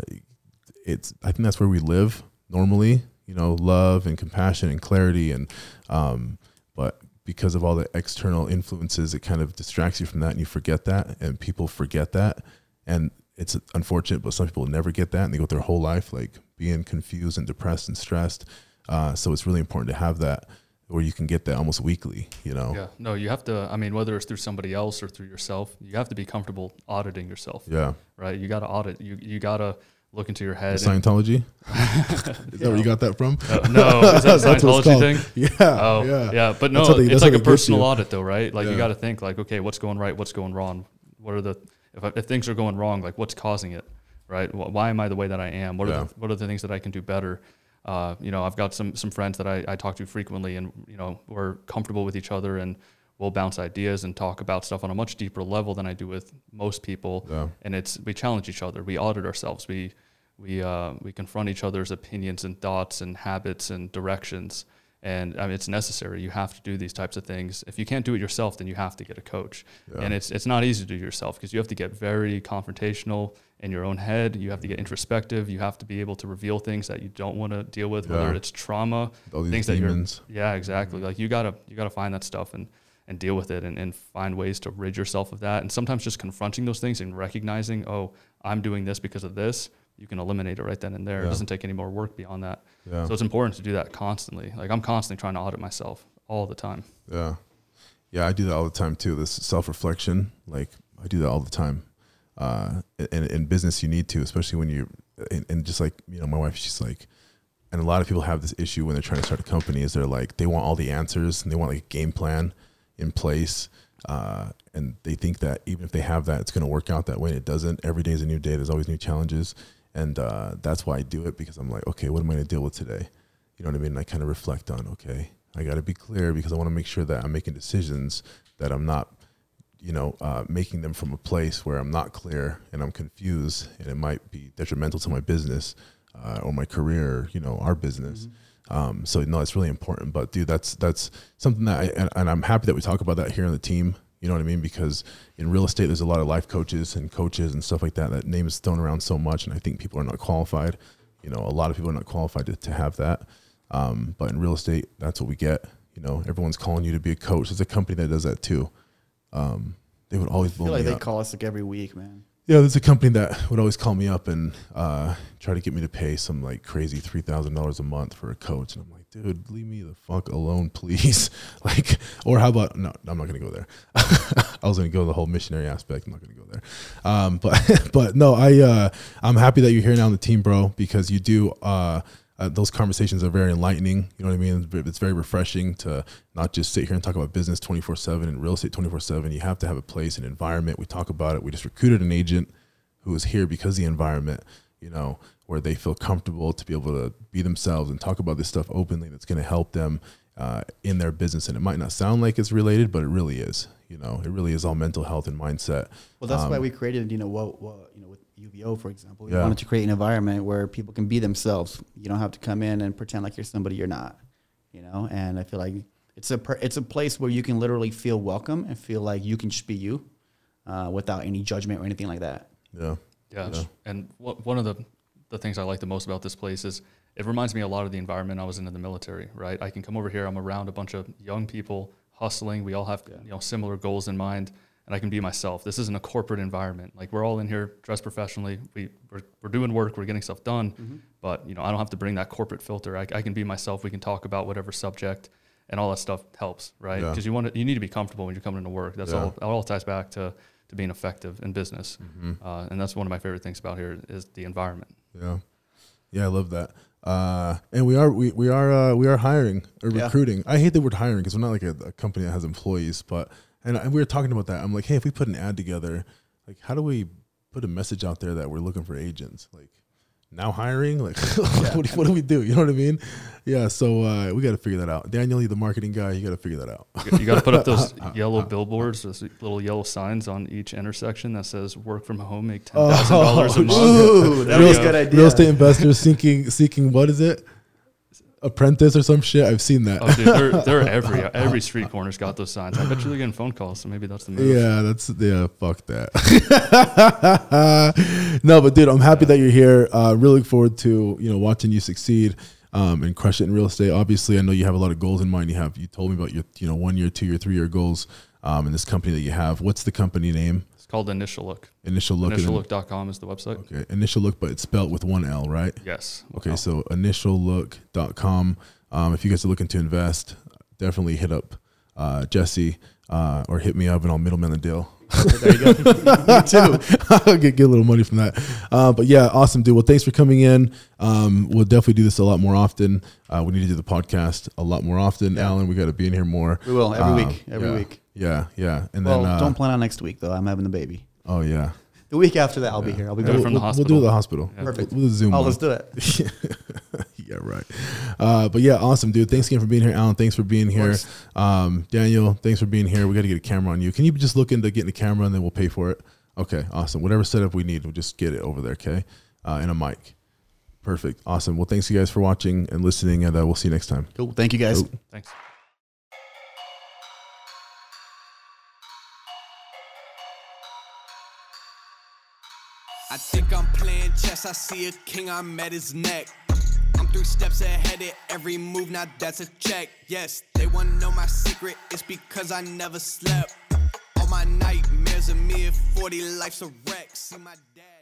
it's. I think that's where we live normally. You know, love and compassion and clarity and. Um, but because of all the external influences it kind of distracts you from that and you forget that and people forget that and it's unfortunate but some people never get that and they go through their whole life like being confused and depressed and stressed uh, so it's really important to have that where you can get that almost weekly you know yeah, no, you have to. I mean, whether it's through somebody else or through yourself, you have to be comfortable auditing yourself, yeah right? You got to audit. You you got to look into your head. scientology is that where you got that from Uh, no, is that Scientology thing? yeah Oh, yeah yeah. But no, they- it's like a personal audit, though, right? Like Yeah. you got to think, like, okay, what's going right? What's going wrong? What are the if, I, if things are going wrong? Like, what's causing it? Right? Why am I the way that I am? What are Yeah. the, what are the things that I can do better? Uh, you know, I've got some some friends that I, I talk to frequently, and you know, we're comfortable with each other, and we'll bounce ideas and talk about stuff on a much deeper level than I do with most people. Yeah. And it's we challenge each other, we audit ourselves, we we uh, we confront each other's opinions and thoughts and habits and directions. And I mean, it's necessary. You have to do these types of things. If you can't do it yourself, then you have to get a coach. Yeah. And it's it's not easy to do yourself because you have to get very confrontational in your own head. You have to get introspective. You have to be able to reveal things that you don't want to deal with, whether it's trauma, things demons that you're. Yeah, exactly. Mm-hmm. Like you gotta you gotta find that stuff and and deal with it and, and find ways to rid yourself of that. And sometimes just confronting those things and recognizing, oh, I'm doing this because of this. you can eliminate it right then and there. Yeah. It doesn't take any more work beyond that. Yeah. So it's important to do that constantly. Like I'm constantly trying to audit myself all the time. Yeah. Yeah, I do that all the time too. This self reflection, like I do that all the time. Uh, in, in business, you need to, especially when you, and, and just like, you know, my wife, she's like, and a lot of people have this issue when they're trying to start a company is they're like, they want all the answers and they want like a game plan in place. Uh, and they think that even if they have that, it's going to work out that way. And it doesn't. Every day is a new day. There's always new challenges. And uh, that's why I do it because I'm like, okay, what am I going to deal with today? You know what I mean? And I kind of reflect on, okay, I got to be clear because I want to make sure that I'm making decisions that I'm not, you know, uh, making them from a place where I'm not clear and I'm confused and it might be detrimental to my business uh, or my career, you know, our business. Um, so no, it's really important. But dude, that's that's something that I and, and I'm happy that we talk about that here on the team. You know what I mean? Because in real estate, there's a lot of life coaches and coaches and stuff like that. That name is thrown around so much, and I think people are not qualified. You know, a lot of people are not qualified to, to have that. Um, but in real estate, that's what we get. You know, everyone's calling you to be a coach. There's a company that does that too. Um, they would always I blow like me they up. call us like every week, man. Yeah, there's a company that would always call me up and uh, try to get me to pay some like crazy three thousand dollars a month for a coach, and I'm like, dude, leave me the fuck alone, please. like, or how about no? I'm not gonna go there. I was gonna go the whole missionary aspect. I'm not gonna go there. Um, but but no, I uh, I'm happy that you're here now on the team, bro, because you do. Uh, uh, those conversations are very enlightening. You know what I mean? It's very refreshing to not just sit here and talk about business 24 7 and real estate 24 7. You have to have a place, an environment. We talk about it. We just recruited an agent who is here because of the environment, you know, where they feel comfortable to be able to be themselves and talk about this stuff openly that's going to help them uh, in their business. And it might not sound like it's related, but it really is. You know, it really is all mental health and mindset. Well, that's why Um, we created, you know, what, what you know, UVO, for example, we Yeah. wanted to create an environment where people can be themselves. You don't have to come in and pretend like you're somebody you're not, you know. And I feel like it's a per, it's a place where you can literally feel welcome and feel like you can just be you, uh, without any judgment or anything like that. Yeah. Yeah. Yeah. And wha- one of the, the things I like the most about this place is it reminds me a lot of the environment I was in in the military, right? I can come over here, I'm around a bunch of young people hustling. We all have you know similar goals in mind, and I can be myself. This isn't a corporate environment. Like we're all in here dressed professionally. We, we're, we're doing work, we're getting stuff done, but you know I don't have to bring that corporate filter. I, I can be myself. We can talk about whatever subject, and all that stuff helps, right? Yeah. Because you want to, you need to be comfortable when you're coming into work. That's Yeah. all. It all ties back to to being effective in business. Uh, and that's one of my favorite things about here is the environment. Yeah, yeah, I love that. Uh, and we are we, we are uh, we are hiring or Yeah. recruiting. I hate the word hiring because we're not like a, a company that has employees. But and, and we were talking about that. I'm like, hey, if we put an ad together, like, how do we put a message out there that we're looking for agents? Like, now hiring? Like, what, do, what do we do? You know what I mean? Yeah. So uh, we got to figure that out. Daniel, you're the marketing guy. You got to figure that out. You got to put up those yellow billboards, those little yellow signs on each intersection that says "Work from home, make ten thousand dollars a month." Ooh, that There was a good idea. Real estate investors seeking seeking what is it? Apprentice or some shit. I've seen that. Oh, dude, they're, they're every every street corner's got those signs. I bet you they're getting phone calls, so maybe that's the move. Yeah, that's yeah. Fuck that. no, but dude, I'm happy that you're here. Uh, really look forward to you know watching you succeed um, and crush it in real estate. Obviously, I know you have a lot of goals in mind. You have you told me about your you know one year, two year, three year goals um, in this company that you have. What's the company name? Called Initial Look. Initial look. InitialLook.com is the website. Okay, initial look, but it's spelled with one L, right? Yes. Okay, Wow. so initiallook.com. Um, if you guys are looking to invest, definitely hit up uh, Jesse uh, or hit me up and I'll middleman the deal. There you go. Me too. I'll get, get a little money from that. Uh, but yeah, awesome, dude. Well, thanks for coming in. Um, we'll definitely do this a lot more often. Uh, we need to do the podcast a lot more often. Alan, we got to be in here more. We will every Um, week. Every yeah, week. Yeah, yeah. And Well, then, uh, don't plan on next week though. I'm having the baby. oh, yeah. The week after that, I'll be here. I'll be Yeah, back. from the we'll, we'll do it at the hospital. Yeah. Perfect. We'll, we'll Zoom. Oh, one. let's do it. yeah, right. Uh, but yeah, awesome, dude. Thanks again for being here, Alan. Thanks for being here, um, Daniel. Thanks for being here. We got to get a camera on you. Can you just look into getting a camera and then we'll pay for it? Okay, awesome. Whatever setup we need, we'll just get it over there. Okay, uh, and a mic. Perfect. Awesome. Well, thanks you guys for watching and listening, and uh, we'll see you next time. Cool. Thank you guys. Cool. Thanks. I think I'm playing chess. I see a king, I'm at his neck. I'm three steps ahead of every move, now that's a check. Yes, they wanna know my secret, it's because I never slept. All my nightmares of me at 40, life's a wreck. See my dad.